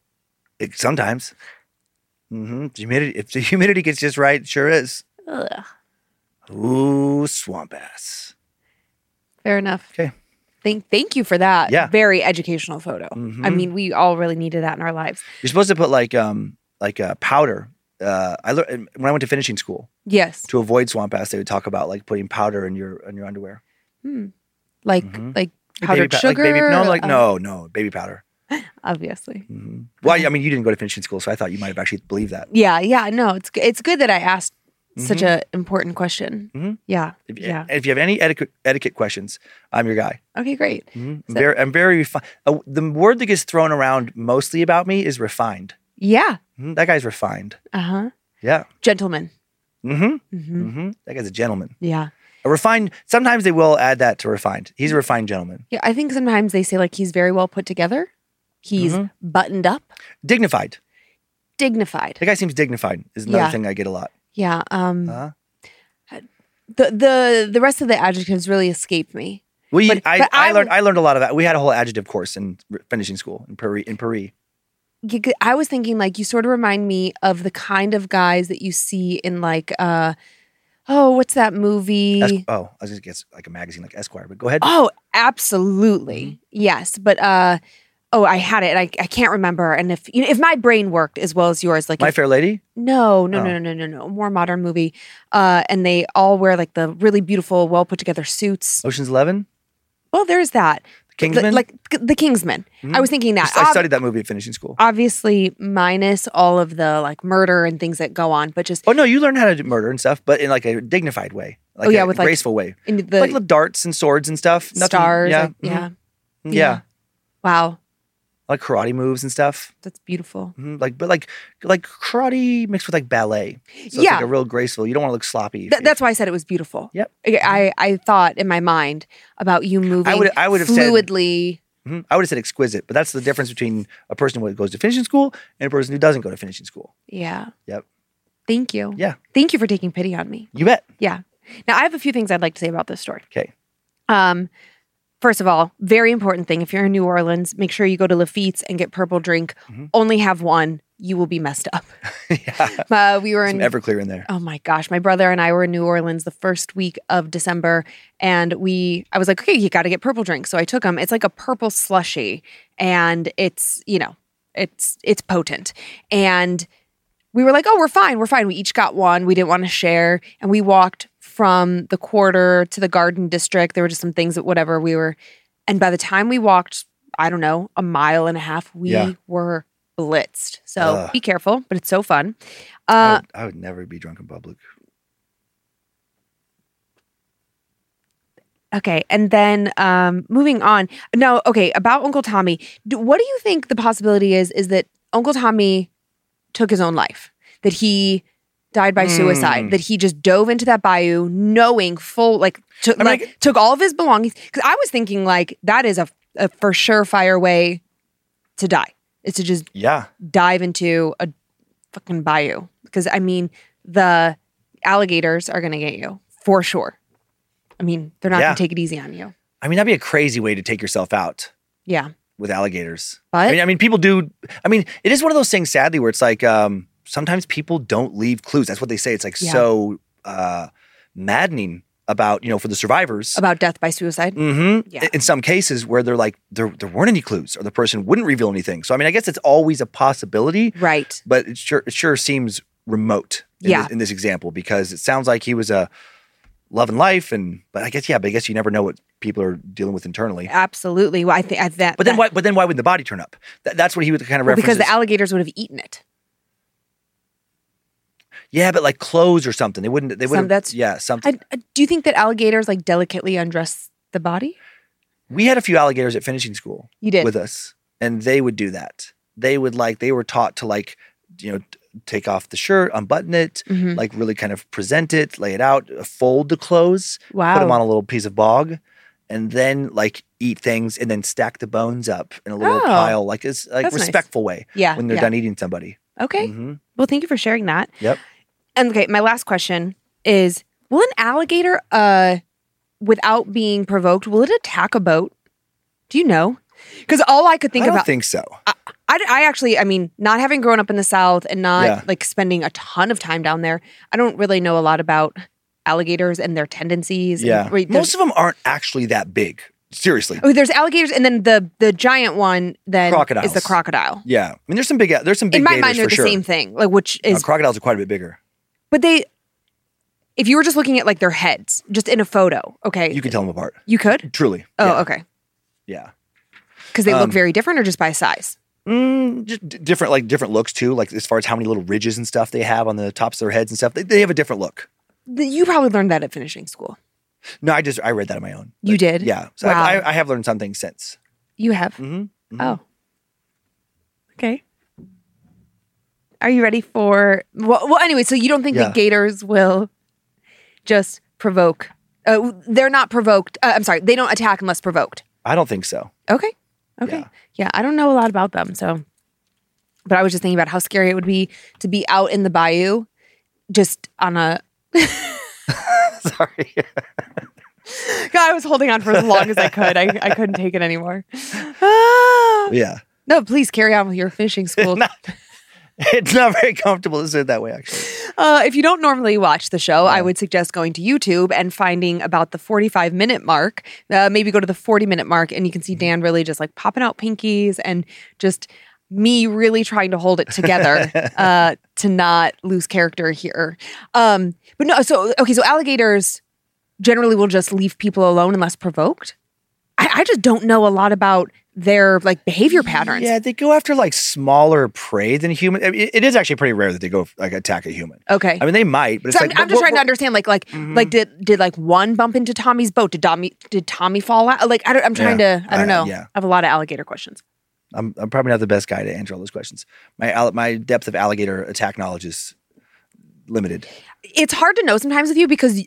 It, sometimes. hmm Humidity. If the humidity gets just right, it sure is. Ugh. Ooh, swamp ass. fair enough Okay. Thank thank you for that Yeah. very educational photo i Mhm. mean we all really needed that in our lives You're supposed to put like um like uh, powder. Uh, I learned when I went to finishing school yes to avoid swamp ass. They would talk about like putting powder in your in your underwear. Hmm. like Mhm. like Like powdered baby, pow- sugar Like baby, no, like uh, no, no, baby powder. [LAUGHS] obviously hmm Well, I mean, you didn't go to finishing school, so I thought you might have actually believed that. yeah yeah no it's it's good that i asked such Mhm. a important question Mhm. yeah If, yeah If you have any etiquette, etiquette questions, I'm your guy. okay great I'm So- very, I'm very refined. Uh, the word that gets thrown around mostly about me is refined. yeah Mhm, That guy's refined. uh-huh Yeah. gentleman Mm-hmm. hmm Mm-hmm. That guy's a gentleman. yeah A refined. Sometimes they will add that to refined. He's a refined gentleman. Yeah, I think sometimes they say like he's very well put together. He's Mm-hmm. buttoned up, Dignified. dignified. The guy seems dignified. Is another Yeah. thing I get a lot. Yeah. Um Huh? the the the rest of the adjectives really escape me. We, But- I, but I, I learned. I learned a lot of that. We had a whole adjective course in finishing school in Paris. In Paris. I was thinking like you sort of remind me of the kind of guys that you see in like uh oh, what's that movie? Es- oh, I was just guess like a magazine like Esquire. But go ahead. Oh, absolutely. Mm-hmm. Yes, but uh oh, I had it I, I can't remember and if you know, if my brain worked as well as yours like My if- Fair Lady. no, no, Oh. no, no, no, no, no, more modern movie. Uh and they all wear like the really beautiful well put together suits. Ocean's Eleven. Well, there's that. The- Kingsman. like the Kingsman. I was thinking that. I studied that movie at finishing school. obviously minus all of the like murder and things that go on, but just Oh no, you learn how to do murder and stuff, but in like a dignified way, like Oh, yeah, a with, like, graceful way, in the like darts and swords and stuff. Nothing- stars. yeah, like- mhm, yeah. yeah, Wow. Like karate moves and stuff. That's beautiful. Mhm, Like, but like, like karate mixed with like ballet. So it's Yeah. like a real graceful. You don't want to look sloppy. Th- that's why I said it was beautiful. Yep. I, I thought in my mind about you moving I would- I would have said- fluidly. Mhm. I would have said exquisite, but that's the difference between a person who goes to finishing school and a person who doesn't go to finishing school. Yeah. Yep. Thank you. Yeah. Thank you for taking pity on me. You bet. Yeah. Now I have a few things I'd like to say about this story. Okay. Um, first of all, very important thing. If you're in New Orleans, make sure you go to Lafitte's and get purple drink. Mm-hmm. Only have one. You will be messed up. [LAUGHS] yeah. Uh, we were in Some Everclear in there. Oh my gosh, my brother and I were in New Orleans the first week of December, and we I was like, okay, you got to get purple drink. So I took them. It's like a purple slushy, and it's you know, it's it's potent, and we were like, oh, we're fine, we're fine. We each got one. We didn't want to share, and we walked from the quarter to the Garden District. There were just some things that whatever we were, and by the time we walked, I don't know, a mile and a half, we Yeah. were blitzed. So Ugh. be careful, but it's so fun. I, Uh, would, I would never be drunk in public. Okay, and then um, moving on. No, okay, about Uncle Tommy. Do, what do you think the possibility is? Is that Uncle Tommy took his own life? That he died by suicide? Mm. That he just dove into that bayou, knowing full like like took all of his belongings? Because I was thinking like that is a, a for sure fire way to die. Is to just Yeah. dive into a fucking bayou. Because I mean, the alligators are gonna get you for sure. I mean, they're not Yeah. gonna take it easy on you. I mean, that'd be a crazy way to take yourself out Yeah. with alligators. But I mean, I mean, people do. I mean, it is one of those things, sadly, where it's like um, sometimes people don't leave clues. That's what they say. It's like Yeah. so uh, maddening about you know for the survivors. about death by suicide. hmm Yeah. In some cases where they're like there there weren't any clues or the person wouldn't reveal anything. So I mean, I guess it's always a possibility, Right. but it sure it sure seems remote. In Yeah. This, in this example, because it sounds like he was a loving life, and but I guess yeah, but I guess you never know what people are dealing with internally. Absolutely. Well, I think that. But then that- why? But then why would the body turn up? That, that's what he would kind of Well, because the alligators would have eaten it. Yeah, but like clothes or something. They wouldn't. They Some- would. that's- yeah, something. I, do you think that alligators like delicately undress the body? we had a few alligators at finishing school You did. with us, and they would do that. They would like. They were taught to like, you know, take off the shirt, unbutton it, Mhm. like really kind of present it, lay it out, uh, fold the clothes, Wow. put them on a little piece of bog, and then like eat things, and then stack the bones up in a little Oh. pile, like it's like That's nice. respectful way yeah. when they're yeah. done eating somebody. Okay. hmm Well, thank you for sharing that. Yep. And okay, my last question is: Will an alligator, uh, without being provoked, will it attack a boat? Do you know? Because all I could think I don't about, think so. I, I actually, I mean, not having grown up in the South and not Yeah. like spending a ton of time down there, I don't really know a lot about alligators and their tendencies. and- Yeah, most of them aren't actually that big. Seriously. oh, there's alligators, and then the the giant one then is the crocodile. Yeah, I mean, there's some big, there's some big In my mind, they're the sure. same thing, like which Uh, is, crocodiles are quite a bit bigger. But they. If you were just looking at like their heads, just in a photo, okay, You can tell them apart. you could. Truly. Oh, yeah. okay, Yeah. because they Um, look very different, or just by size. Mm, just d- different, like different looks too. Like as far as how many little ridges and stuff they have on the tops of their heads and stuff, they, they have a different look. The- You probably learned that at finishing school. No, I just I read that on my own. You did? Yeah. So Wow. I, I, I have learned something since. You have. hmm Oh. Okay. Are you ready for well, well anyway, so you don't think Yeah. that gators will just provoke Uh, they're not provoked. Uh, I'm sorry, they don't attack unless provoked. I don't think so. Okay. Okay. Yeah. Yeah. I don't know a lot about them. So, but I was just thinking about how scary it would be to be out in the bayou just on a. [LAUGHS] Sorry. [LAUGHS] God, I was holding on for as long as I could. I, I couldn't take it anymore. Ah. [SIGHS] yeah. No, please carry on with your fishing [LAUGHS] school. [LAUGHS] It's not very comfortable to sit that way, actually. Uh, if you don't normally watch the show, I would suggest going to YouTube and finding about the 45 minute mark. Uh, maybe go to the 40 minute mark and you can see Dan really just like popping out pinkies and just me really trying to hold it together [LAUGHS] uh, to not lose character here. Um, but no, so, okay, so alligators generally will just leave people alone unless provoked. I, I just don't know a lot about their like behavior patterns. Yeah, they go after like smaller prey than human. I mean, It, it is actually pretty rare that they go like attack a human. Okay. I mean, they might, but it's So like I'm, I'm what- just trying to understand, like, like, Mm-hmm. like, did did like one bump into Tommy's boat? Did Tommy did Tommy fall out? Like, I don't, I'm trying Yeah. to, I don't Uh, know. yeah. I have a lot of alligator questions. I'm, I'm probably not the best guy to answer all those questions. My my depth of alligator attack knowledge is limited. It's hard to know sometimes with you because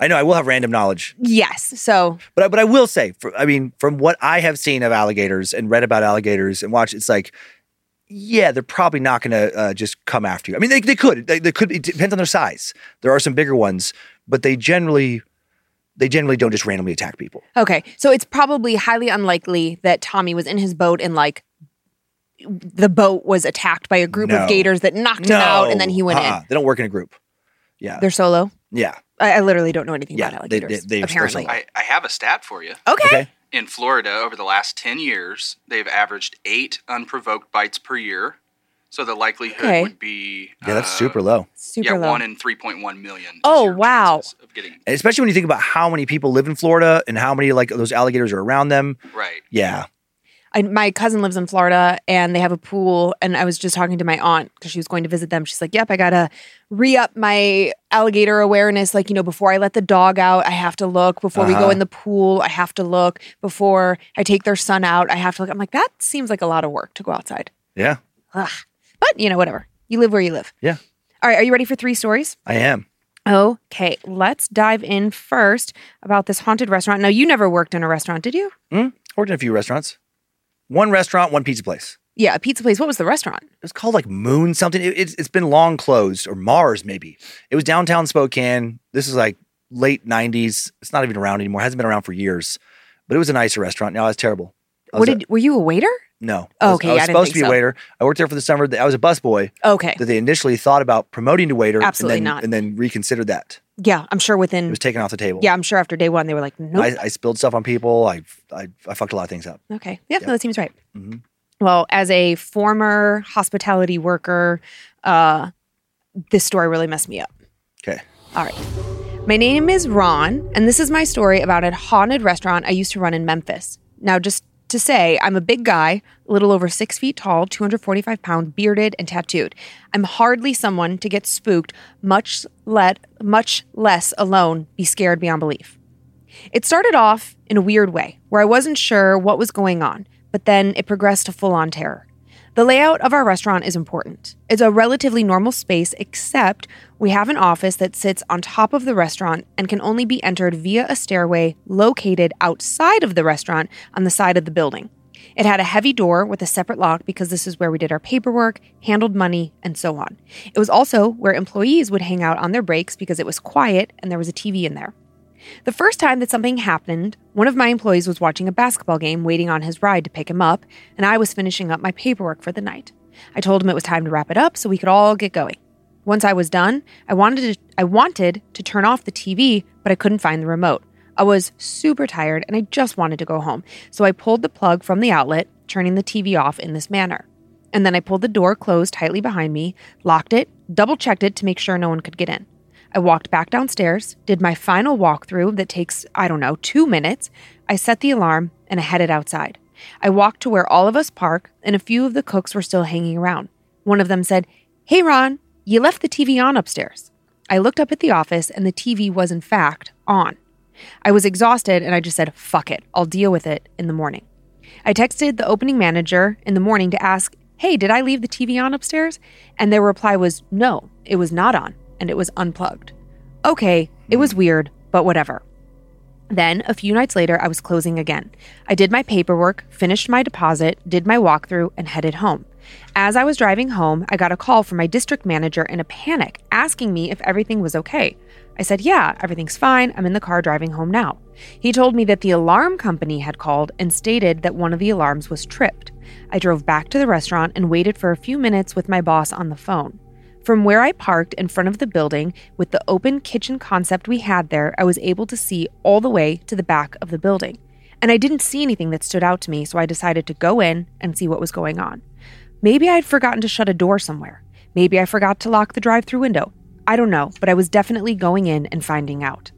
I know I will have random knowledge, yes, so but I, but I will say, for, I mean, from what I have seen of alligators and read about alligators and watched, it's like, yeah, they're probably not going to uh, just come after you. I mean, they, they could, they, they could. It depends on their size. There are some bigger ones, but they generally they generally don't just randomly attack people. okay, so it's probably highly unlikely that Tommy was in his boat and like the boat was attacked by a group No. of gators that knocked him out and then he went Uh-uh. They don't work in a group. Yeah. They're solo. yeah. I, I literally don't know anything Yeah, about they- alligators. they- they're- they're apparently. I, I have a stat for you. okay. Okay. In Florida, over the last 10 years, they've averaged eight unprovoked bites per year. So the likelihood Okay. would be. Yeah, that's uh, super low. super yeah, low. one in 3.1 million. Oh, wow. Of getting, especially when you think about how many people live in Florida and how many like those alligators are around them. right. Yeah, I, my cousin lives in Florida and they have a pool. And I was just talking to my aunt because she was going to visit them. She's like, Yep, I got to re up my alligator awareness. Like, you know, before I let the dog out, I have to look. Before we go Uh-huh. in the pool, I have to look. Before I take their son out, I have to look. I'm like, That seems like a lot of work to go outside. yeah, Ugh. But, you know, whatever. You live where you live. yeah. All right. Are you ready for three stories? I am. Okay. Let's dive in first about this haunted restaurant. Now, you never worked in a restaurant, did you? Mm, worked in a few restaurants. One restaurant, one pizza place. Yeah, a pizza place. What was the restaurant? It was called like Moon something. It, it's it's been long closed or Mars maybe. It was downtown Spokane. This is like late '90s. It's not even around anymore. It hasn't been around for years. But it was a nicer restaurant. Now it's terrible. I What was a- did, were you a waiter? No. Oh, I was, okay, I was I didn't supposed to be a waiter. I worked there for the summer. I was a busboy Okay. that they initially thought about promoting to waiter. Absolutely and then, not. And then reconsidered that. Yeah, I'm sure It within. was taken off the table. Yeah, I'm sure after day one they were like, nope. I, I spilled stuff on people. I, I I fucked a lot of things up. okay. Yeah, Yeah. no, that seems right. Mhm. Well, as a former hospitality worker, uh, this story really messed me up. Okay. All right. My name is Ron, and this is my story about a haunted restaurant I used to run in Memphis. Now, just to say, I'm a big guy, a little over six feet tall, 245 pound, bearded and tattooed. I'm hardly someone to get spooked, much let much less alone be scared beyond belief. It started off in a weird way, where I wasn't sure what was going on, but then it progressed to full on terror. The layout of our restaurant is important. It's a relatively normal space, except we have an office that sits on top of the restaurant and can only be entered via a stairway located outside of the restaurant on the side of the building. It had a heavy door with a separate lock because this is where we did our paperwork, handled money, and so on. It was also where employees would hang out on their breaks because it was quiet and there was a TV in there. The first time that something happened, one of my employees was watching a basketball game waiting on his ride to pick him up, and I was finishing up my paperwork for the night. I told him it was time to wrap it up so we could all get going. Once I was done, I wanted to, I wanted to turn off the TV, but I couldn't find the remote. I was super tired and I just wanted to go home. So I pulled the plug from the outlet, turning the TV off in this manner. And then I pulled the door closed tightly behind me, locked it, double checked it to make sure no one could get in. I walked back downstairs, did my final walkthrough that takes, I don't know, two minutes. I set the alarm and I headed outside. I walked to where all of us park, and a few of the cooks were still hanging around. One of them said, Hey, Ron, you left the TV on upstairs. I looked up at the office, and the TV was, in fact, on. I was exhausted, and I just said, Fuck it, I'll deal with it in the morning. I texted the opening manager in the morning to ask, Hey, did I leave the TV on upstairs? And their reply was, No, it was not on, and it was unplugged. Okay, it was weird, but whatever. Then, a few nights later, I was closing again. I did my paperwork, finished my deposit, did my walkthrough, and headed home. As I was driving home, I got a call from my district manager in a panic asking me if everything was okay. I said, Yeah, everything's fine. I'm in the car driving home now. He told me that the alarm company had called and stated that one of the alarms was tripped. I drove back to the restaurant and waited for a few minutes with my boss on the phone. From where I parked in front of the building with the open kitchen concept we had there, I was able to see all the way to the back of the building. And I didn't see anything that stood out to me, so I decided to go in and see what was going on. Maybe I had forgotten to shut a door somewhere. Maybe I forgot to lock the drive through window. I don't know, but I was definitely going in and finding out.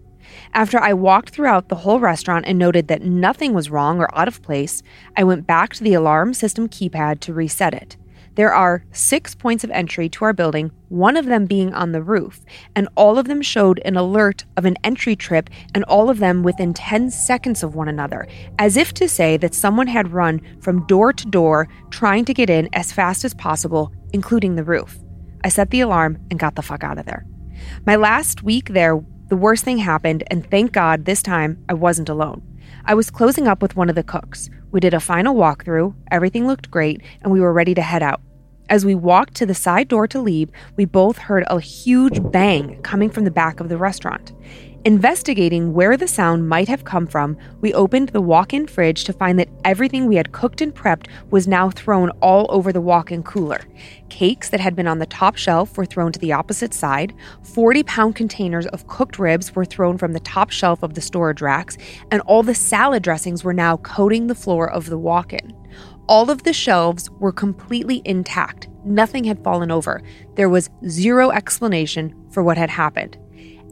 After I walked throughout the whole restaurant and noted that nothing was wrong or out of place, I went back to the alarm system keypad to reset it. There are six points of entry to our building, one of them being on the roof, and all of them showed an alert of an entry trip, and all of them within 10 seconds of one another, as if to say that someone had run from door to door trying to get in as fast as possible, including the roof. I set the alarm and got the fuck out of there. My last week there, the worst thing happened, and thank God this time I wasn't alone. I was closing up with one of the cooks. We did a final walkthrough, everything looked great, and we were ready to head out. As we walked to the side door to leave, we both heard a huge bang coming from the back of the restaurant. Investigating where the sound might have come from, we opened the walk in fridge to find that everything we had cooked and prepped was now thrown all over the walk in cooler. Cakes that had been on the top shelf were thrown to the opposite side, 40 pound containers of cooked ribs were thrown from the top shelf of the storage racks, and all the salad dressings were now coating the floor of the walk in. All of the shelves were completely intact. Nothing had fallen over. There was zero explanation for what had happened.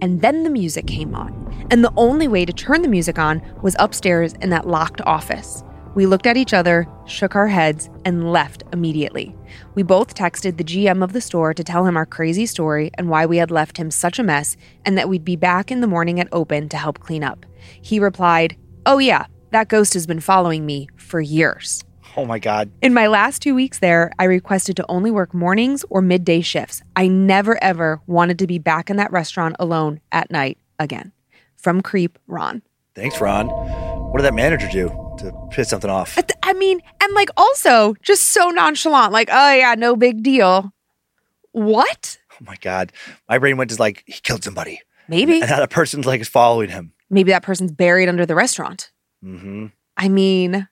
And then the music came on. And the only way to turn the music on was upstairs in that locked office. We looked at each other, shook our heads, and left immediately. We both texted the GM of the store to tell him our crazy story and why we had left him such a mess, and that we'd be back in the morning at open to help clean up. He replied, Oh, yeah, that ghost has been following me for years. Oh my God. In my last two weeks there, I requested to only work mornings or midday shifts. I never ever wanted to be back in that restaurant alone at night again. From Creep, Ron. Thanks, Ron. What did that manager do to piss something off? I mean, and like also just so nonchalant, like, oh yeah, no big deal. What? Oh my God. My brain went to like, he killed somebody. Maybe. And now that person's like is following him. Maybe that person's buried under the restaurant. Mm-hmm. I mean,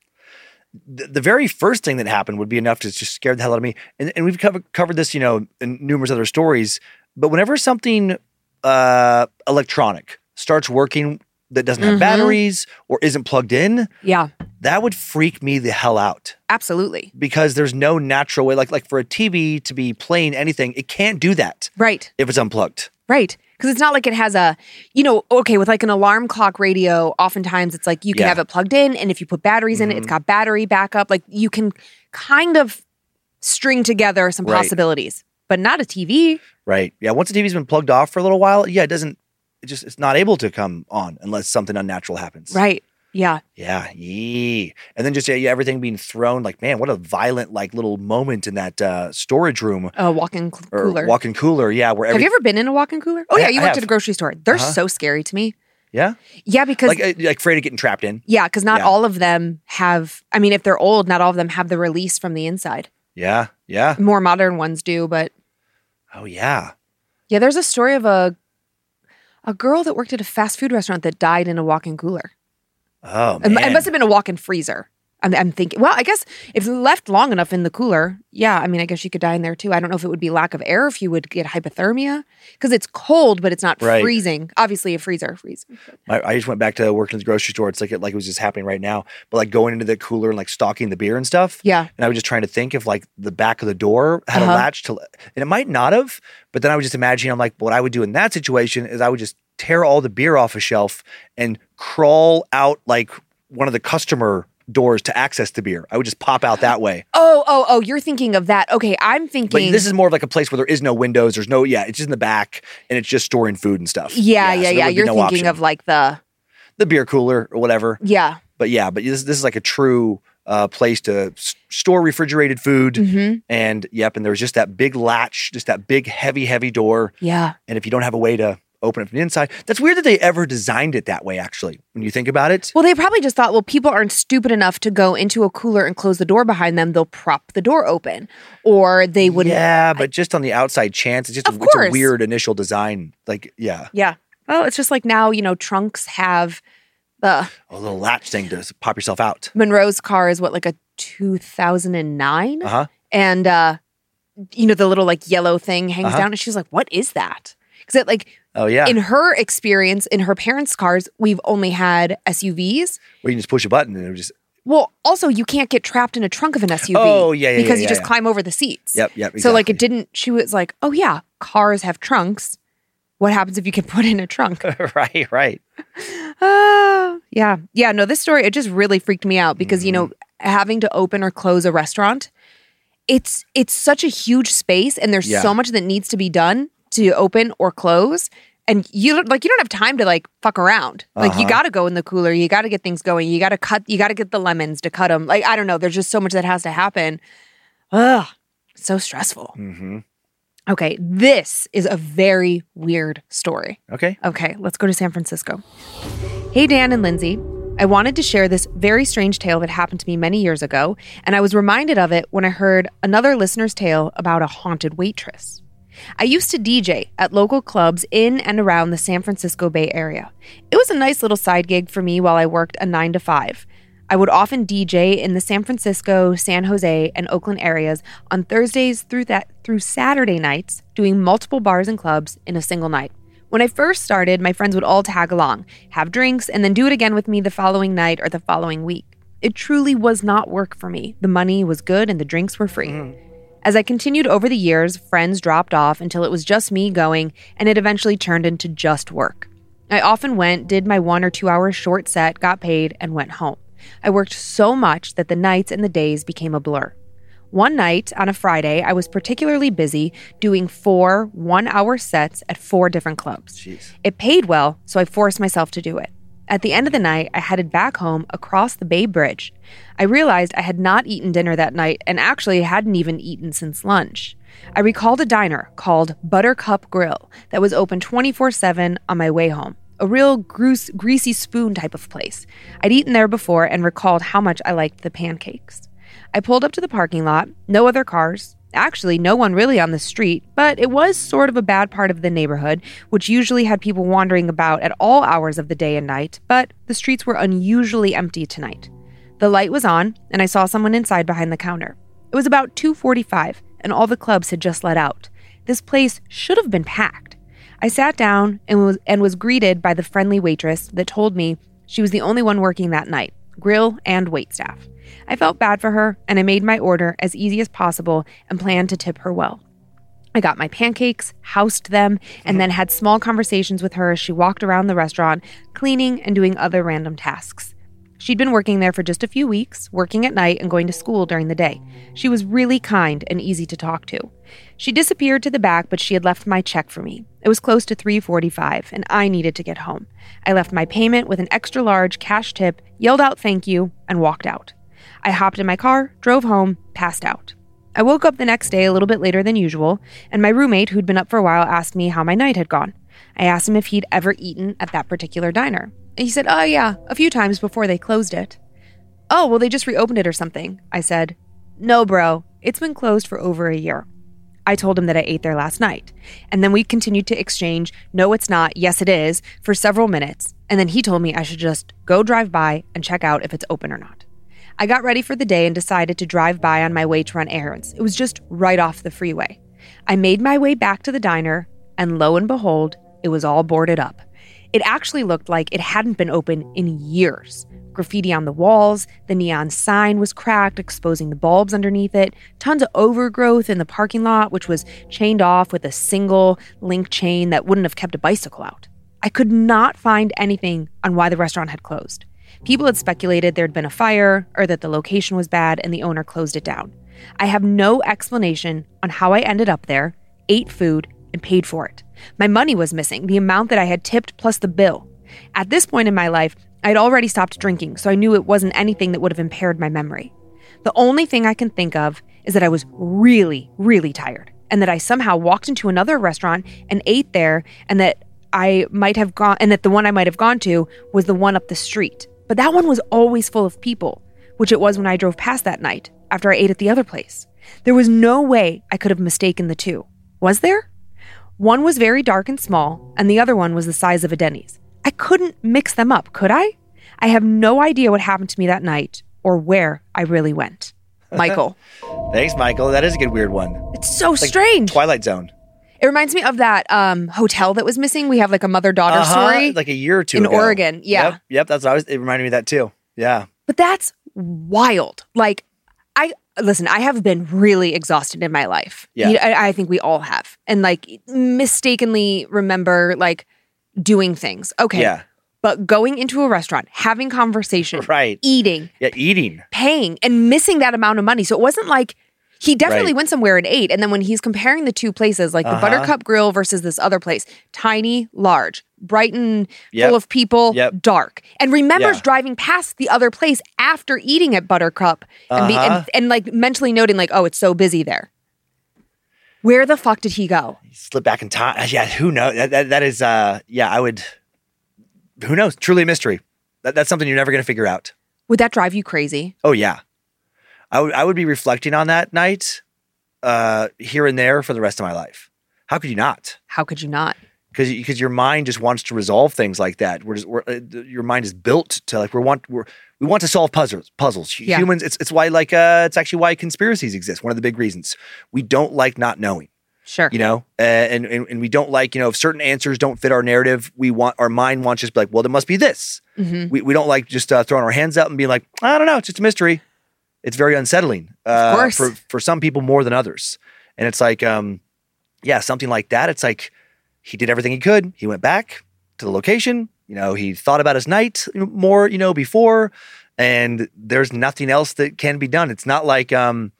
The, the very first thing that happened would be enough to just scare the hell out of me. And, and we've covered, covered this, you know, in numerous other stories. But whenever something uh, electronic starts working that doesn't have Mhm. batteries or isn't plugged in, yeah, that would freak me the hell out. absolutely. because there's no natural way like like for a TV to be playing anything it can't do that Right. if it's unplugged Right. Because it's not like it has a, you know, okay, with like an alarm clock radio, oftentimes it's like you can Yeah. have it plugged in, and if you put batteries in it, it's mm-hmm. got battery backup. Like you can kind of string together some Right. possibilities, but not a TV. right yeah once the TV's been plugged off for a little while yeah it doesn't it just it's not able to come on unless something unnatural happens Right. Yeah. yeah yee. and then just yeah, everything being thrown like man what a violent like little moment in that uh storage room A walk in cl- cooler. walk-in cooler yeah where have you ever been in a walk in cooler? Oh, I- yeah. You I went to have. the grocery store. They're Uh-huh. so scary to me. yeah Yeah. Because, like uh, like afraid of getting trapped in yeah, because not Yeah. all of them have, I mean, if they're old, not all of them have the release from the inside. yeah yeah More modern ones do, but oh yeah Yeah, there's a story of a a girl that worked at a fast food restaurant that died in a walk-in cooler. Oh It, man it must have been a walk-in freezer. I'm, I'm thinking. Well, I guess if left long enough in the cooler, yeah. I mean, I guess you could die in there too. I don't know if it would be lack of air, if you would get hypothermia, because it's cold, but it's not Right. freezing. Obviously, a freezer freezing. I, I just went back to working at the grocery store. It's like it, like it was just happening right now. But like going into the cooler and like stocking the beer and stuff. Yeah, And I was just trying to think if like the back of the door had Uh-huh. a latch to, and it might not have. But then I was just imagining, I'm like, what I would do in that situation is I would just tear all the beer off a shelf and crawl out like one of the customer doors to access the beer. I would just pop out that way. [GASPS] Oh, oh, oh! You're thinking of that. Okay, I'm But thinking. this is more of like a place where there is no windows. There's no, yeah, it's just in the back and it's just storing food and stuff. yeah, yeah, so yeah. You're no thinking option. of like the the beer cooler or whatever. yeah. but yeah, but this, this is like a true uh, place to s- store refrigerated food. hmm And yep, and there was just that big latch, just that big, heavy, heavy door. Yeah. And if you don't have a way to open it from the inside. That's weird that they ever designed it that way, actually, when you think about it. Well, they probably just thought, well, people aren't stupid enough to go into a cooler and close the door behind them. They'll prop the door open, or they would. Yeah, but just on the outside chance, it's just a, it's a weird initial design. Like, yeah, Yeah. Well, it's just like now, you know, trunks have the a little latch thing to pop yourself out. Monroe's car is what like a 2009, Uh huh. and uh, you know the little like yellow thing hangs Uh-huh. down, and she's like, "What is that?" Because it like Oh yeah. in her experience in her parents' cars, we've only had SUVs. Where you can just push a button and it just. Well, also you can't get trapped in a trunk of an SUV. Oh, yeah, yeah, because yeah, you just yeah. climb over the seats. Yep, yep. So like it didn't. She was like, "Oh yeah, cars have trunks. What happens if you can [LAUGHS] put in a trunk?" [LAUGHS] right, right. [SIGHS] Ah, yeah, yeah. No, this story it just really freaked me out because you know Mm-hmm. having to open or close a restaurant, it's it's such a huge space and there's so much that needs to be done to open or close. And you don't- like you don't have time to like fuck around. Like you Uh-huh. got to go in the cooler. You got to get things going. You got to cut. You got to get the lemons to cut them. Like I don't know. There's just so much that has to happen. Ugh, so stressful. hmm Okay, this is a very weird story. Okay. Okay, let's go to San Francisco. Hey, Dan and Lynze. I wanted to share this very strange tale that happened to me many years ago, and I was reminded of it when I heard another listener's tale about a haunted waitress. I used to DJ at local clubs in and around the San Francisco Bay Area. It was a nice little side gig for me while I worked a 9 to 5. I would often DJ in the San Francisco, San Jose, and Oakland areas on Thursdays through that through Saturday nights, doing multiple bars and clubs in a single night. When I first started, my friends would all tag along, have drinks, and then do it again with me the following night or the following week. It truly was not work for me. The money was good and the drinks were free. Mm. As I continued over the years, friends dropped off until it was just me going, and it eventually turned into just work. I often went, did my one or two hour short set, got paid, and went home. I worked so much that the nights and the days became a blur. One night on a Friday, I was particularly busy doing four one hour sets at four different clubs. Jeez. It paid well, so I forced myself to do it. At the end of the night, I headed back home across the Bay Bridge. I realized I had not eaten dinner that night and actually hadn't even eaten since lunch. I recalled a diner called Buttercup Grill that was open 24 7 on my way home. A real greasy spoon type of place. I'd eaten there before and recalled how much I liked the pancakes. I pulled up to the parking lot, no other cars. Actually, no one really on the street, but it was sort of a bad part of the neighborhood, which usually had people wandering about at all hours of the day and night, but the streets were unusually empty tonight. The light was on, and I saw someone inside behind the counter. It was about 2:45, and all the clubs had just let out. This place should have been packed. I sat down and was and was greeted by the friendly waitress that told me she was the only one working that night, grill and wait staff. I felt bad for her, and I made my order as easy as possible and planned to tip her well. I got my pancakes, housed them, and then had small conversations with her as she walked around the restaurant, cleaning and doing other random tasks. She'd been working there for just a few weeks, working at night and going to school during the day. She was really kind and easy to talk to. She disappeared to the back, but she had left my check for me. It was close to 3:45, and I needed to get home. I left my payment with an extra large cash tip, yelled out thank you, and walked out. I hopped in my car, drove home, passed out. I woke up the next day a little bit later than usual, and my roommate, who'd been up for a while, asked me how my night had gone. I asked him if he'd ever eaten at that particular diner. He said, Oh, yeah, a few times before they closed it. Oh, well, they just reopened it or something. I said, No, bro, it's been closed for over a year. I told him that I ate there last night. And then we continued to exchange, no, it's not, yes, it is, for several minutes. And then he told me I should just go drive by and check out if it's open or not. I got ready for the day and decided to drive by on my way to run errands. It was just right off the freeway. I made my way back to the diner, and lo and behold, it was all boarded up. It actually looked like it hadn't been open in years. Graffiti on the walls, the neon sign was cracked, exposing the bulbs underneath it, tons of overgrowth in the parking lot, which was chained off with a single link chain that wouldn't have kept a bicycle out. I could not find anything on why the restaurant had closed. People had speculated there'd been a fire or that the location was bad and the owner closed it down. I have no explanation on how I ended up there, ate food, and paid for it. My money was missing, the amount that I had tipped plus the bill. At this point in my life, I'd already stopped drinking, so I knew it wasn't anything that would have impaired my memory. The only thing I can think of is that I was really, really tired, and that I somehow walked into another restaurant and ate there, and that I might have gone, and that the one I might have gone to was the one up the street. But that one was always full of people, which it was when I drove past that night after I ate at the other place. There was no way I could have mistaken the two. Was there? One was very dark and small, and the other one was the size of a Denny's. I couldn't mix them up, could I? I have no idea what happened to me that night or where I really went. [LAUGHS] Michael. Thanks, Michael. That is a good weird one. it's so strange. Twilight Zone. It reminds me of that um, hotel that was missing. We have like a mother daughter Uh-huh, story. like a year or two in ago. Oregon, yeah. Yep, yep. That's what I was. It reminded me of that too. Yeah. but that's wild. Like, I listen, I have been really exhausted in my life. Yeah. I, I think we all have. And like, mistakenly remember like doing things. Okay. Yeah. But going into a restaurant, having conversation, Right. eating, Yeah. Eating. paying, and missing that amount of money. So it wasn't like he definitely Right. went somewhere and ate. And then when he's comparing the two places, like the Uh-huh. Buttercup Grill versus this other place, tiny, large, Brighton, Yep. full of people, Yep. dark, and remembers Yeah. driving past the other place after eating at Buttercup and, Uh-huh. and, and like mentally noting, like, oh, it's so busy there. Where the fuck did he go? Slip back in time. Yeah. Who knows? That, that, that is. Uh. Yeah. I would. Who knows? Truly a mystery. That, that's something you're never going to figure out. Would that drive you crazy? Oh yeah. I would. I would be reflecting on that night, uh, here and there for the rest of my life. How could you not? How could you not? because because your mind just wants to resolve things like that. We're just, we're, uh, your mind is built to like we want we're, we want to solve puzzles. Puzzles. Yeah. Humans. It's it's why like uh it's actually why conspiracies exist. One of the big reasons we don't like not knowing. Sure. You know, uh, and, and and we don't like you know if certain answers don't fit our narrative, we want our mind wants just be like, well, there must be this. Mhm. We we don't like just uh, throwing our hands up and being like, I don't know, it's just a mystery. It's very unsettling. Uh, for for some people more than others, and it's like um, yeah, something like that. It's like he did everything he could. He went back to the location. You know, he thought about his night more, you know, before, and there's nothing else that can be done. It's not like um,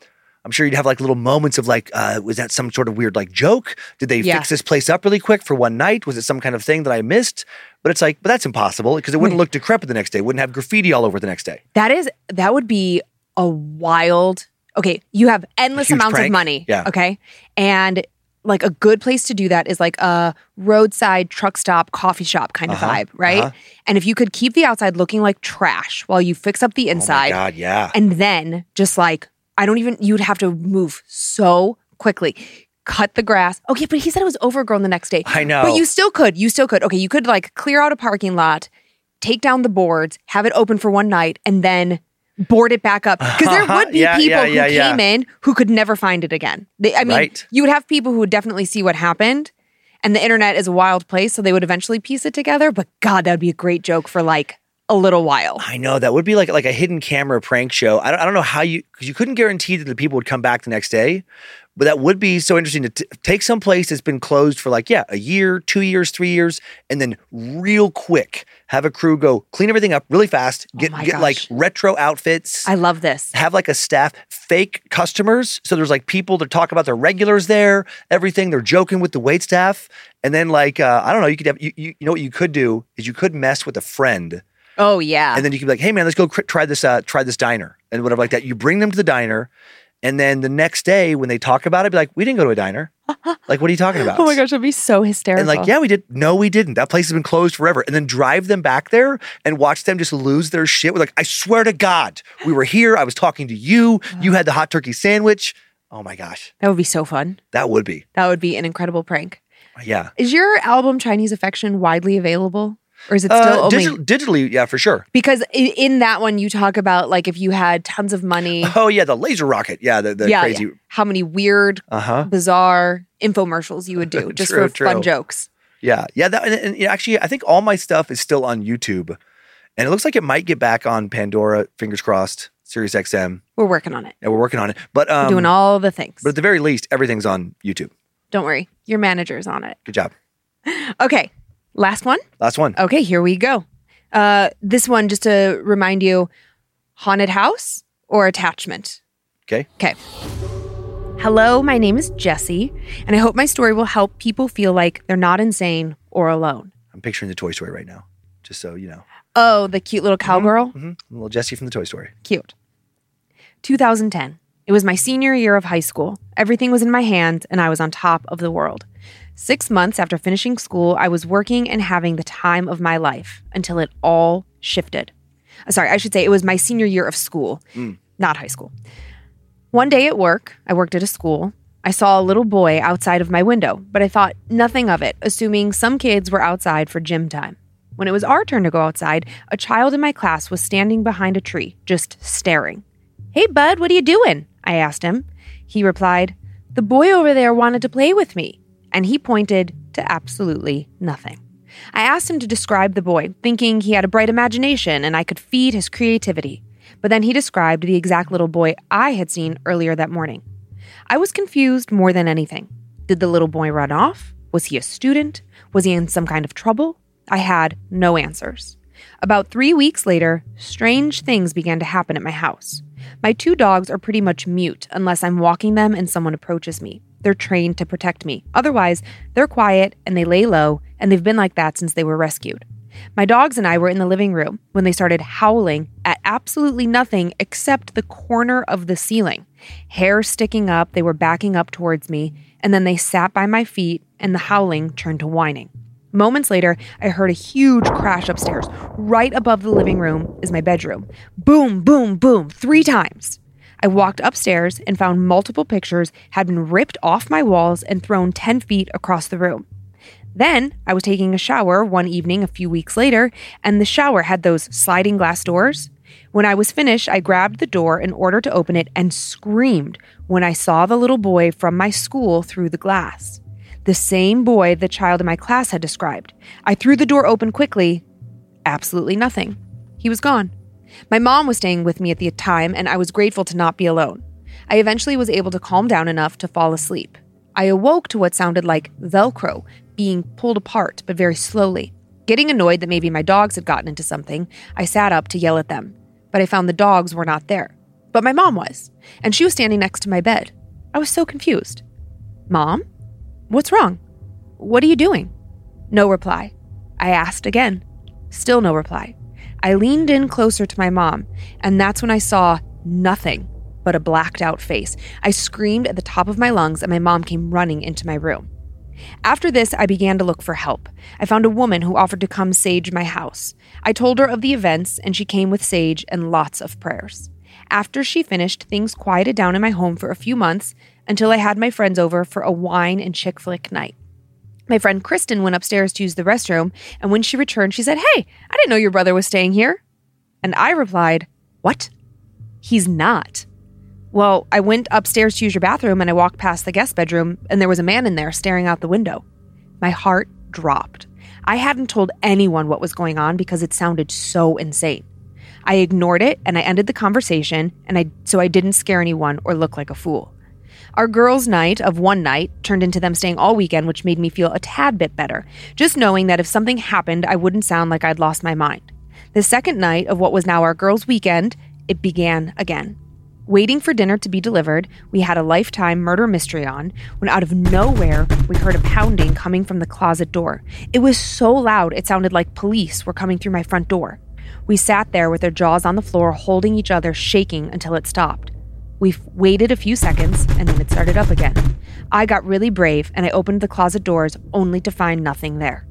I'm sure you'd have like little moments of like, uh, was that some sort of weird like joke? Did they Yeah. fix this place up really quick for one night? Was it some kind of thing that I missed? But it's like, but that's impossible because it wouldn't look decrepit the next day. It wouldn't have graffiti all over the next day. That is that would be a wild. Okay, you have endless amounts prank? of money. Yeah. Okay, and like a good place to do that is like a roadside truck stop, coffee shop kind of Uh-huh, vibe, right? uh-huh. And if you could keep the outside looking like trash while you fix up the Oh my inside, God, yeah. and then just like I don't even you'd have to move so quickly. Cut the grass. Okay, but he said it was overgrown the next day. I know. But you still could. You still could. Okay, you could like clear out a parking lot, take down the boards, have it open for one night, and then board it back up. Because there would [LAUGHS] be Yeah, people yeah, yeah, who came in who could never find it again. They, I mean, Right. you would have people who would definitely see what happened. And the internet is a wild place, so they would eventually piece it together. But God, that would be a great joke for like a little while. I know that would be like like a hidden camera prank show. I don't, I don't know how you because you couldn't guarantee that the people would come back the next day, but that would be so interesting to t- take some place that's been closed for like yeah a year, two years, three years, and then real quick have a crew go clean everything up really fast, get Oh get like retro outfits. I love this. have like a staff fake customers so there's like people that talk about their regulars there everything they're joking with the wait staff and then like uh, i don't know you could have you, you, you know what you could do is you could mess with a friend Oh yeah. and then you could be like, "Hey man, let's go cr- try this uh, try this diner and whatever like that." You bring them to the diner, and then the next day when they talk about it, be like, "We didn't go to a diner. [LAUGHS] like, what are you talking about?" oh my gosh, that'd be so hysterical. And like, yeah, we did. No, we didn't. That place has been closed forever. And then drive them back there and watch them just lose their shit. With like, I swear to God, we were here. I was talking to you. You had the hot turkey sandwich. Oh my gosh, That would be so fun. that would be. That would be an incredible prank. Yeah. Is your album Chinese Affection widely available? Or is it Uh, still only digital, digitally, yeah, for sure. because in that one you talk about like if you had tons of money, [LAUGHS] Oh yeah, the laser rocket. Yeah, the, the yeah, crazy. yeah, how many weird, Uh huh. bizarre infomercials you would do [LAUGHS] just True, for fun jokes. Yeah, yeah. That and, and actually, I think all my stuff is still on YouTube, and it looks like it might get back on Pandora. Fingers crossed. Sirius XM. We're working on it. Yeah, we're working on it. But um, We're doing all the things. but at the very least, everything's on YouTube. Don't worry, your manager's on it. Good job. [LAUGHS] Okay, last one. Last one. Okay, here we go. Uh, this one, just to remind you, haunted house or attachment. Okay. Okay. Hello, my name is Jesse, and I hope my story will help people feel like they're not insane or alone. I'm picturing the Toy Story right now, just so you know. Oh, the cute little cowgirl? hmm Little Jesse from the Toy Story. Cute. 2010. It was my senior year of high school. Everything was in my hands, and I was on top of the world. Six months after finishing school, I was working and having the time of my life until it all shifted. Uh, Sorry, I should say it was my senior year of school, not high school. One day at work, I worked at a school. I saw a little boy outside of my window, but I thought nothing of it, assuming some kids were outside for gym time. When it was our turn to go outside, a child in my class was standing behind a tree, just staring. Hey, bud, what are you doing? I asked him. He replied, The boy over there wanted to play with me. And he pointed to absolutely nothing. I asked him to describe the boy, thinking he had a bright imagination and I could feed his creativity. But then he described the exact little boy I had seen earlier that morning. I was confused more than anything. Did the little boy run off? Was he a student? Was he in some kind of trouble? I had no answers. About three weeks later, strange things began to happen at my house. My two dogs are pretty much mute unless I'm walking them and someone approaches me. They're trained to protect me. Otherwise, they're quiet and they lay low, and they've been like that since they were rescued. My dogs and I were in the living room when they started howling at absolutely nothing except the corner of the ceiling. Hair sticking up, they were backing up towards me, and then they sat by my feet, and the howling turned to whining. Moments later, I heard a huge crash upstairs. Right above the living room is my bedroom. Boom, boom, boom, three times. I walked upstairs and found multiple pictures had been ripped off my walls and thrown 10 feet across the room. Then I was taking a shower one evening a few weeks later, and the shower had those sliding glass doors. When I was finished, I grabbed the door in order to open it and screamed when I saw the little boy from my school through the glass. The same boy the child in my class had described. I threw the door open quickly. Absolutely nothing. He was gone. My mom was staying with me at the time, and I was grateful to not be alone. I eventually was able to calm down enough to fall asleep. I awoke to what sounded like Velcro being pulled apart, but very slowly. Getting annoyed that maybe my dogs had gotten into something, I sat up to yell at them. But I found the dogs were not there. But my mom was, and she was standing next to my bed. I was so confused. Mom? What's wrong? What are you doing? No reply. I asked again. Still no reply. I leaned in closer to my mom, and that's when I saw nothing but a blacked out face. I screamed at the top of my lungs, and my mom came running into my room. After this, I began to look for help. I found a woman who offered to come sage my house. I told her of the events, and she came with sage and lots of prayers. After she finished, things quieted down in my home for a few months until I had my friends over for a wine and chick flick night. My friend Kristen went upstairs to use the restroom, and when she returned, she said, Hey, I didn't know your brother was staying here. And I replied, What? He's not. Well, I went upstairs to use your bathroom and I walked past the guest bedroom, and there was a man in there staring out the window. My heart dropped. I hadn't told anyone what was going on because it sounded so insane. I ignored it and I ended the conversation, and I so I didn't scare anyone or look like a fool. Our girls' night of one night turned into them staying all weekend, which made me feel a tad bit better, just knowing that if something happened, I wouldn't sound like I'd lost my mind. The second night of what was now our girls' weekend, it began again. Waiting for dinner to be delivered, we had a lifetime murder mystery on when out of nowhere we heard a pounding coming from the closet door. It was so loud it sounded like police were coming through my front door. We sat there with our jaws on the floor, holding each other, shaking until it stopped. We waited a few seconds and then it started up again. I got really brave and I opened the closet doors only to find nothing there.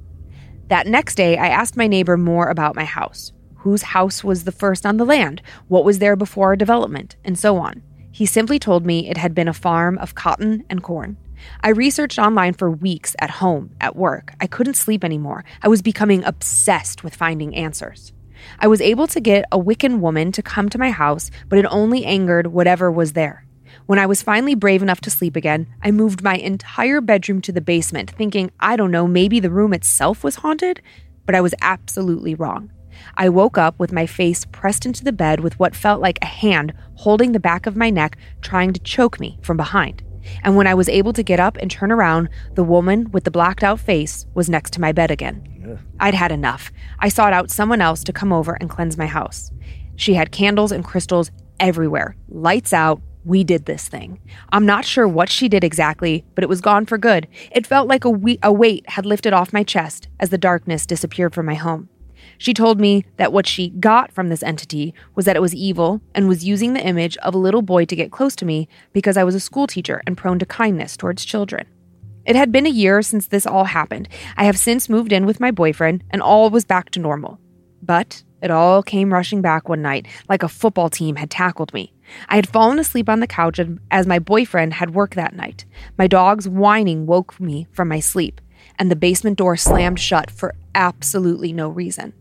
That next day, I asked my neighbor more about my house whose house was the first on the land, what was there before our development, and so on. He simply told me it had been a farm of cotton and corn. I researched online for weeks at home, at work. I couldn't sleep anymore. I was becoming obsessed with finding answers. I was able to get a Wiccan woman to come to my house, but it only angered whatever was there. When I was finally brave enough to sleep again, I moved my entire bedroom to the basement, thinking, I don't know, maybe the room itself was haunted? But I was absolutely wrong. I woke up with my face pressed into the bed with what felt like a hand holding the back of my neck, trying to choke me from behind. And when I was able to get up and turn around, the woman with the blacked out face was next to my bed again. I'd had enough. I sought out someone else to come over and cleanse my house. She had candles and crystals everywhere, lights out. We did this thing. I'm not sure what she did exactly, but it was gone for good. It felt like a, we- a weight had lifted off my chest as the darkness disappeared from my home. She told me that what she got from this entity was that it was evil and was using the image of a little boy to get close to me because I was a school teacher and prone to kindness towards children. It had been a year since this all happened. I have since moved in with my boyfriend, and all was back to normal. But it all came rushing back one night, like a football team had tackled me. I had fallen asleep on the couch as my boyfriend had work that night. My dog's whining woke me from my sleep, and the basement door slammed shut for absolutely no reason.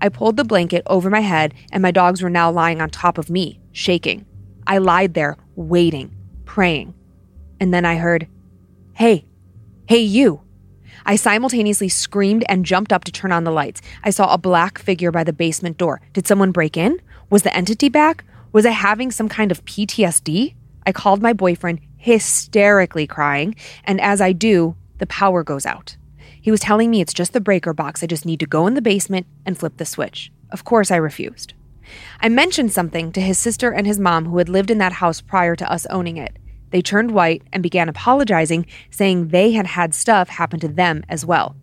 I pulled the blanket over my head, and my dogs were now lying on top of me, shaking. I lied there, waiting, praying. And then I heard, Hey, hey, you. I simultaneously screamed and jumped up to turn on the lights. I saw a black figure by the basement door. Did someone break in? Was the entity back? Was I having some kind of PTSD? I called my boyfriend, hysterically crying, and as I do, the power goes out. He was telling me it's just the breaker box. I just need to go in the basement and flip the switch. Of course, I refused. I mentioned something to his sister and his mom who had lived in that house prior to us owning it. They turned white and began apologizing, saying they had had stuff happen to them as well.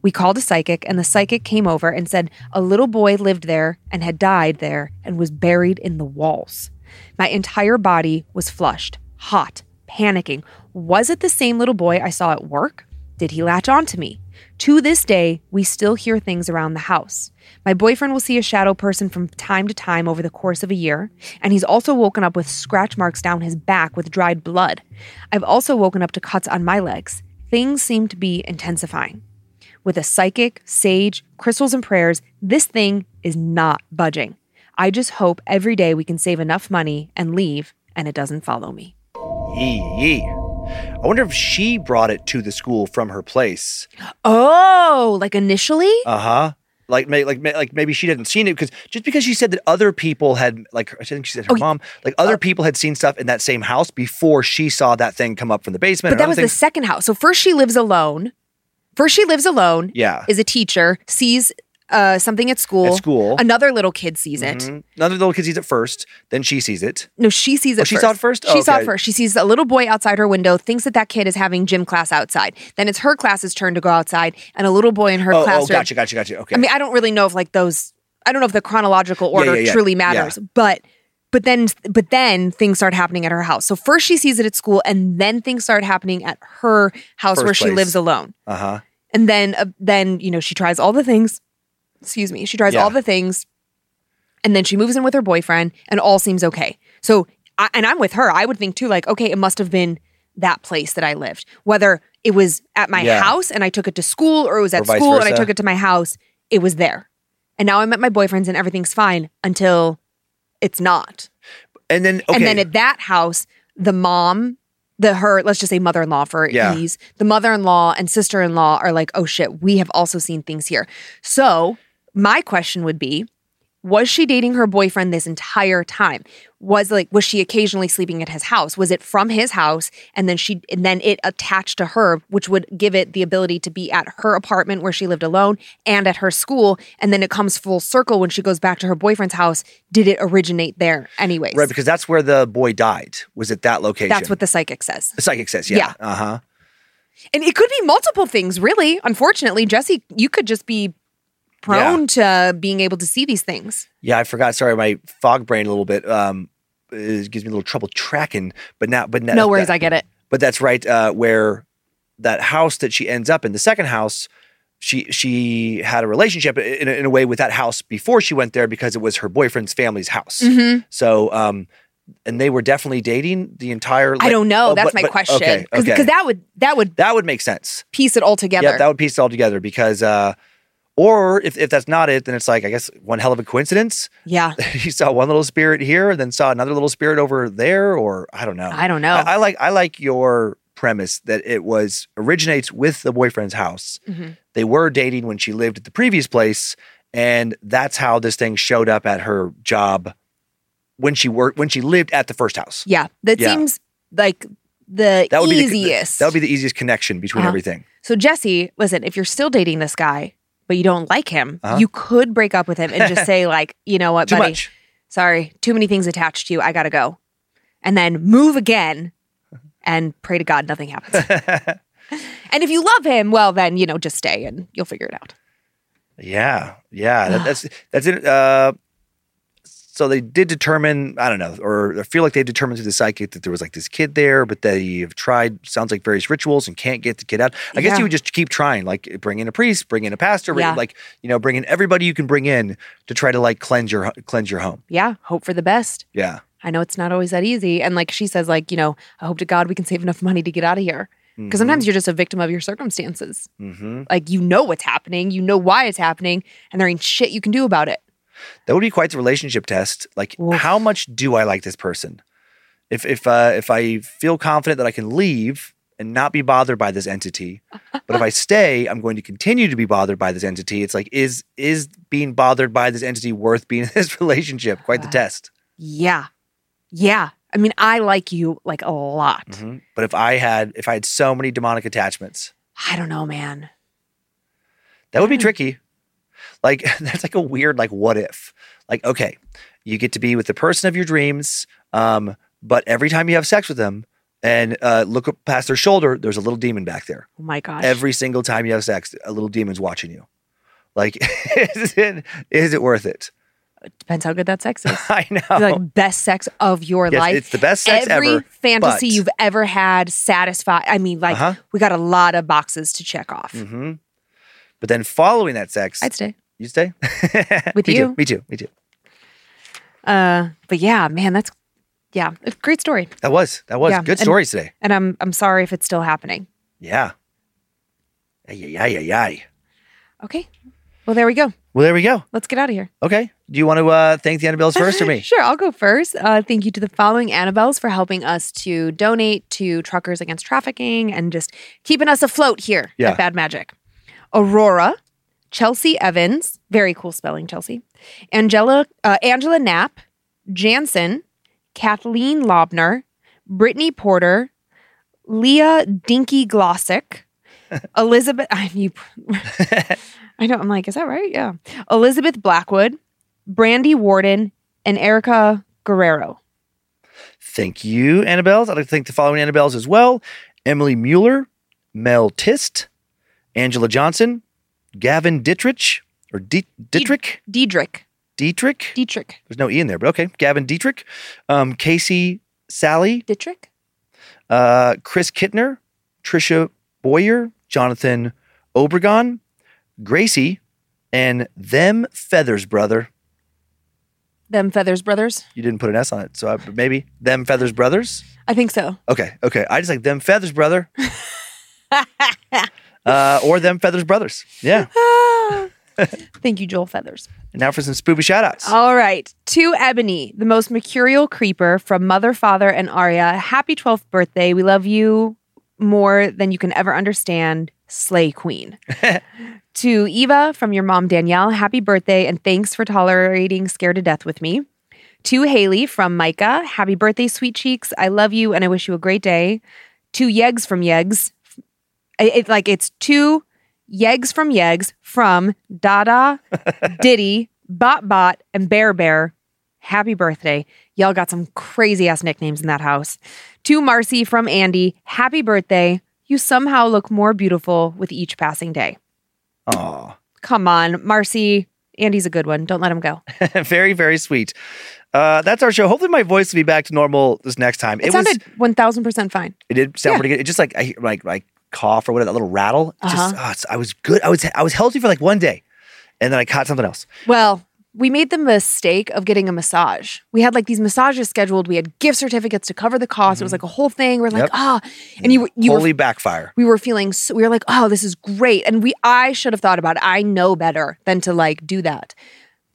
We called a psychic, and the psychic came over and said a little boy lived there and had died there and was buried in the walls. My entire body was flushed, hot, panicking. Was it the same little boy I saw at work? Did he latch on to me? To this day, we still hear things around the house. My boyfriend will see a shadow person from time to time over the course of a year, and he's also woken up with scratch marks down his back with dried blood. I've also woken up to cuts on my legs. Things seem to be intensifying. With a psychic, sage, crystals, and prayers, this thing is not budging. I just hope every day we can save enough money and leave and it doesn't follow me. Yee, yee. I wonder if she brought it to the school from her place. Oh, like initially? Uh huh. Like, may, like, may, like maybe she hadn't seen it because just because she said that other people had, like, I think she said her Oh, mom, like other people had seen stuff in that same house before she saw that thing come up from the basement. But that was the second house. So first she lives alone. First she lives alone. Yeah. Is a teacher, sees uh, something at school. At school. Another little kid sees it. Mhm. Another little kid sees it first, then she sees it. No, she sees it Oh, she saw it first? She Oh, saw it first. She sees a little boy outside her window, thinks that that kid is having gym class outside. Then it's her class's turn to go outside, and a little boy in her class Oh, oh, classroom. gotcha, gotcha, gotcha. Okay. I mean, I don't really know if like those. I don't know if the chronological order yeah, yeah. truly matters, but but then but then things start happening at her house. So first she sees it at school, and then things start happening at her house First where she place. lives alone. uh huh. And then uh, then you know she tries all the things. Excuse me. She tries Yeah. all the things, and then she moves in with her boyfriend, and all seems okay. So I, and I'm with her. I would think too, like okay, it must have been that place that I lived, whether it was at my Yeah. house and I took it to school, or it was at Or school and I took it to my house. It was there, and now I'm at my boyfriend's and everything's fine until it's not. And then okay. And then at that house, the mom, the her, let's just say mother-in-law for Yeah. ease, the mother-in-law and sister-in-law are like, oh shit, we have also seen things here. So my question would be, was she dating her boyfriend this entire time? Was like, was she occasionally sleeping at his house? Was it from his house and then she and then it attached to her, which would give it the ability to be at her apartment where she lived alone and at her school, and then it comes full circle when she goes back to her boyfriend's house. Did it originate there anyways? right because that's where the boy died. Was at that location? That's what the psychic says. the psychic says. Yeah. Yeah. Uh huh. And it could be multiple things, really. Unfortunately, Jesse, you could just be prone to being able to see these things. Yeah, I forgot. Sorry, my fog brain a little bit. Um, gives me a little trouble tracking. But now, but now, No worries, that- I get it. but that's right. Uh, where that house that she ends up in, the second house, she she had a relationship in a, in a way with that house before she went there because it was her boyfriend's family's house. Mhm. So, um, and they were definitely dating the entire. I don't know. oh, That's but- my but- question. Okay, Because okay. that would that would that would make sense. piece it all together. Yeah, that would piece it all together because, uh, or if, if that's not it, then it's like I guess one hell of a coincidence. yeah. [LAUGHS] you saw one little spirit here, and then saw another little spirit over there, or I don't know. I don't know. I, I like I like your premise that it was originates with the boyfriend's house. Mhm. They were dating when she lived at the previous place, and that's how this thing showed up at her job when she worked when she lived at the first house. Yeah. That Yeah. seems like the That would be the- easiest. that would be the easiest connection between Uh-huh. everything. so Jesse, listen, if you're still dating this guy, but you don't like him, Uh-huh. you could break up with him and just [LAUGHS] say, like, you know what, Too buddy? much. sorry, too many things attached to you. I gotta go. And then move again and pray to God nothing happens. [LAUGHS] and if you love him, well, then, you know, just stay and you'll figure it out. Yeah, yeah. That, that's that's it. Uh, so they did determine, I don't know, or I feel like they determined through the psychic that there was like this kid there, but they have tried, sounds like various rituals and can't get the kid out. I guess you would just keep trying, like bring in a priest, bring in a pastor, bring- Yeah. like you know, bring in everybody you can bring in to try to like cleanse your cleanse your home. Yeah, hope for the best. Yeah, I know it's not always that easy. And like she says, like, you know, I hope to God we can save enough money to get out of here. Because sometimes you're just a victim of your circumstances. hmm Like you know what's happening, you know why it's happening, and there ain't shit you can do about it. That would be quite the relationship test. Like, Oof. how much do I like this person? If if uh, if I feel confident that I can leave and not be bothered by this entity, but if I [LAUGHS] stay, I'm going to continue to be bothered by this entity. It's like, is is being bothered by this entity worth being in this [LAUGHS] relationship? Quite the test. Yeah. Yeah. I mean, I like you like a lot. Mhm. But if I had if I had so many demonic attachments, I don't know, man. that would be tricky. Like [LAUGHS] that's like a weird like what if? Like okay, you get to be with the person of your dreams, um, but every time you have sex with them and uh, look up past their shoulder, there's a little demon back there. Oh my gosh. Every single time you have sex, a little demon's watching you. Like, [LAUGHS] is it is it worth it? Depends how good that sex is. [LAUGHS] I know. like best sex of your Yes, life. it's the best sex Every ever. fantasy but- you've ever had satisfied. I mean, like Uh-huh. we got a lot of boxes to check off. hmm But then following that sex, I'd stay. You stay [LAUGHS] With [LAUGHS] me you. Too, me too. Me too. Uh, but yeah, man, that's yeah, great story. That was that was Yeah, good and- stories today. And I'm I'm sorry if it's still happening. Yeah. Ay, ay, ay, ay, ay. Okay. Well, there we go. Well, there we go. Let's get out of here. Okay. Do you want to uh, thank the Annabelles first or [LAUGHS] me? Sure, I'll go first. Uh, thank you to the following Annabelles for helping us to donate to Truckers Against Trafficking and just keeping us afloat here Yeah. at Bad Magic. Aurora, Chelsea Evans, very cool spelling, Chelsea. Angela, uh, Angela Knapp, Jansen, Kathleen Lobner, Brittany Porter, Leah Dinky Glossick, [LAUGHS] Elizabeth. I you, [LAUGHS] I know. I'm like, is that right? Yeah. Elizabeth Blackwood, Brandy Warden, and Erica Guerrero. Thank you, Annabelles. I'd like to thank the following Annabelles as well Emily Mueller, Mel Tist, Angela Johnson, Gavin Dietrich or Die- Dietrich? Diedrich. Dietrich? Dietrich. There's no E in there, but okay. Gavin Dietrich, um, Casey Sally, Dietrich? uh, Chris Kittner, Trisha Boyer, Jonathan Obregon, Gracie, and them Feathers, brother. Them Feathers Brothers? You didn't put an S on it, so I, maybe them Feathers brothers. I think so. Okay, okay. I just like them Feathers, brother. [LAUGHS] uh, or them Feathers brothers. Yeah. [LAUGHS] [LAUGHS] Thank you, Joel Feathers. And now for some spoopy shout outs. All right. To Ebony, the most mercurial creeper from Mother, Father, and Arya. Happy 12th birthday. We love you more than you can ever understand. Slay Queen. [LAUGHS] to Eva from your mom, Danielle, happy birthday and thanks for tolerating Scared to Death with me. To Haley from Micah, happy birthday, sweet cheeks. I love you and I wish you a great day. To Yegs from Yegs. It, it- like it's two Yegs from Yegs from Dada, [LAUGHS] Diddy, Bot Bot, and Bear Bear. Happy birthday. Y'all got some crazy ass nicknames in that house. To Marcy from Andy, happy birthday. You somehow look more beautiful with each passing day. Aw. Come on, Marcy. Andy's a good one. Don't let him go. [LAUGHS] very, very sweet. Uh, that's our show. Hopefully, my voice will be back to normal this next time. It, was. sounded 1000% fine. It did sound Yeah. pretty good. It just like I hear- like like cough or whatever that little rattle. Uh-huh. oh, I was good. I was I was healthy for like one day, and then I caught something else. Well, we made the mistake of getting a massage. We had like these massages scheduled. We had gift certificates to cover the cost. It was like a whole thing. We're like, Yep. ah, and you you Holy were backfire. we were feeling so, we were like, oh, this is great. And we I should have thought about it. I know better than to like do that.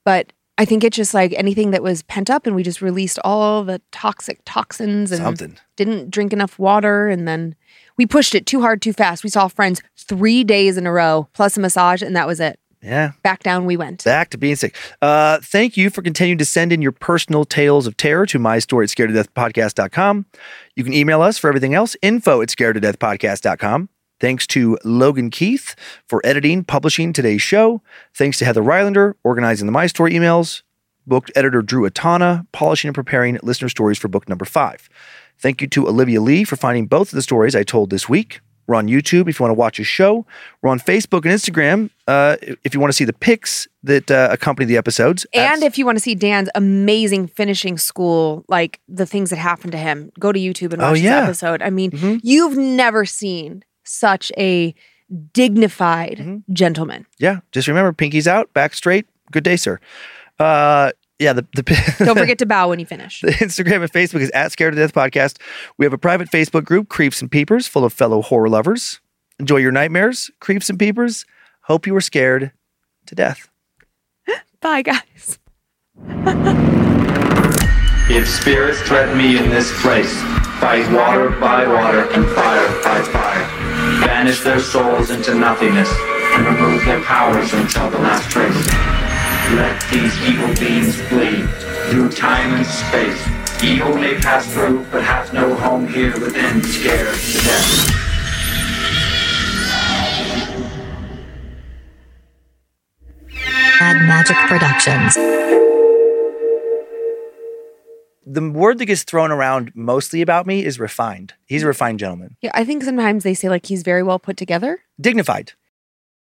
But I think it's just like anything that was pent up and we just released all the toxic toxins and Something. didn't drink enough water and then we pushed it too hard too fast. We saw friends 3 days in a row plus a massage and that was it. Yeah. Back down we went. Back to being sick. Uh, thank you for continuing to send in your personal tales of terror to my story at scared to death podcast.com. You can email us for everything else, info at scared to death podcast.com. Thanks to Logan Keith for editing, publishing today's show. Thanks to Heather Rylander, organizing the My Story emails. Book editor Drew Atana, polishing and preparing listener stories for book number five. Thank you to Olivia Lee for finding both of the stories I told this week. We're on YouTube if you want to watch a show. We're on Facebook and Instagram uh, if you want to see the pics that uh, accompany the episodes. And if you want to see Dan's amazing finishing school, like the things that happened to him, go to YouTube and Oh, watch yeah. this episode. I mean, Mhm. you've never seen such a dignified Mm-hmm. gentleman. yeah, just remember, pinkies out, back straight. Good day, sir. Uh, yeah, the, the [LAUGHS] Don't forget to bow when you finish. The Instagram and Facebook is at Scared to Death Podcast. We have a private Facebook group, Creeps and Peepers, full of fellow horror lovers. Enjoy your nightmares, Creeps and Peepers. Hope you were scared to death. [GASPS] Bye, guys. If spirits threaten me in this place, fight water by water and fire by fire. Banish their souls into nothingness and remove their powers until the last trace. Let these evil beings flee through time and space. Evil may pass through, but hath no home here within, scared to death. Bad Magic Productions. The word that gets thrown around mostly about me is refined. He's a refined gentleman. Yeah, I think sometimes they say like he's very well put together. Dignified.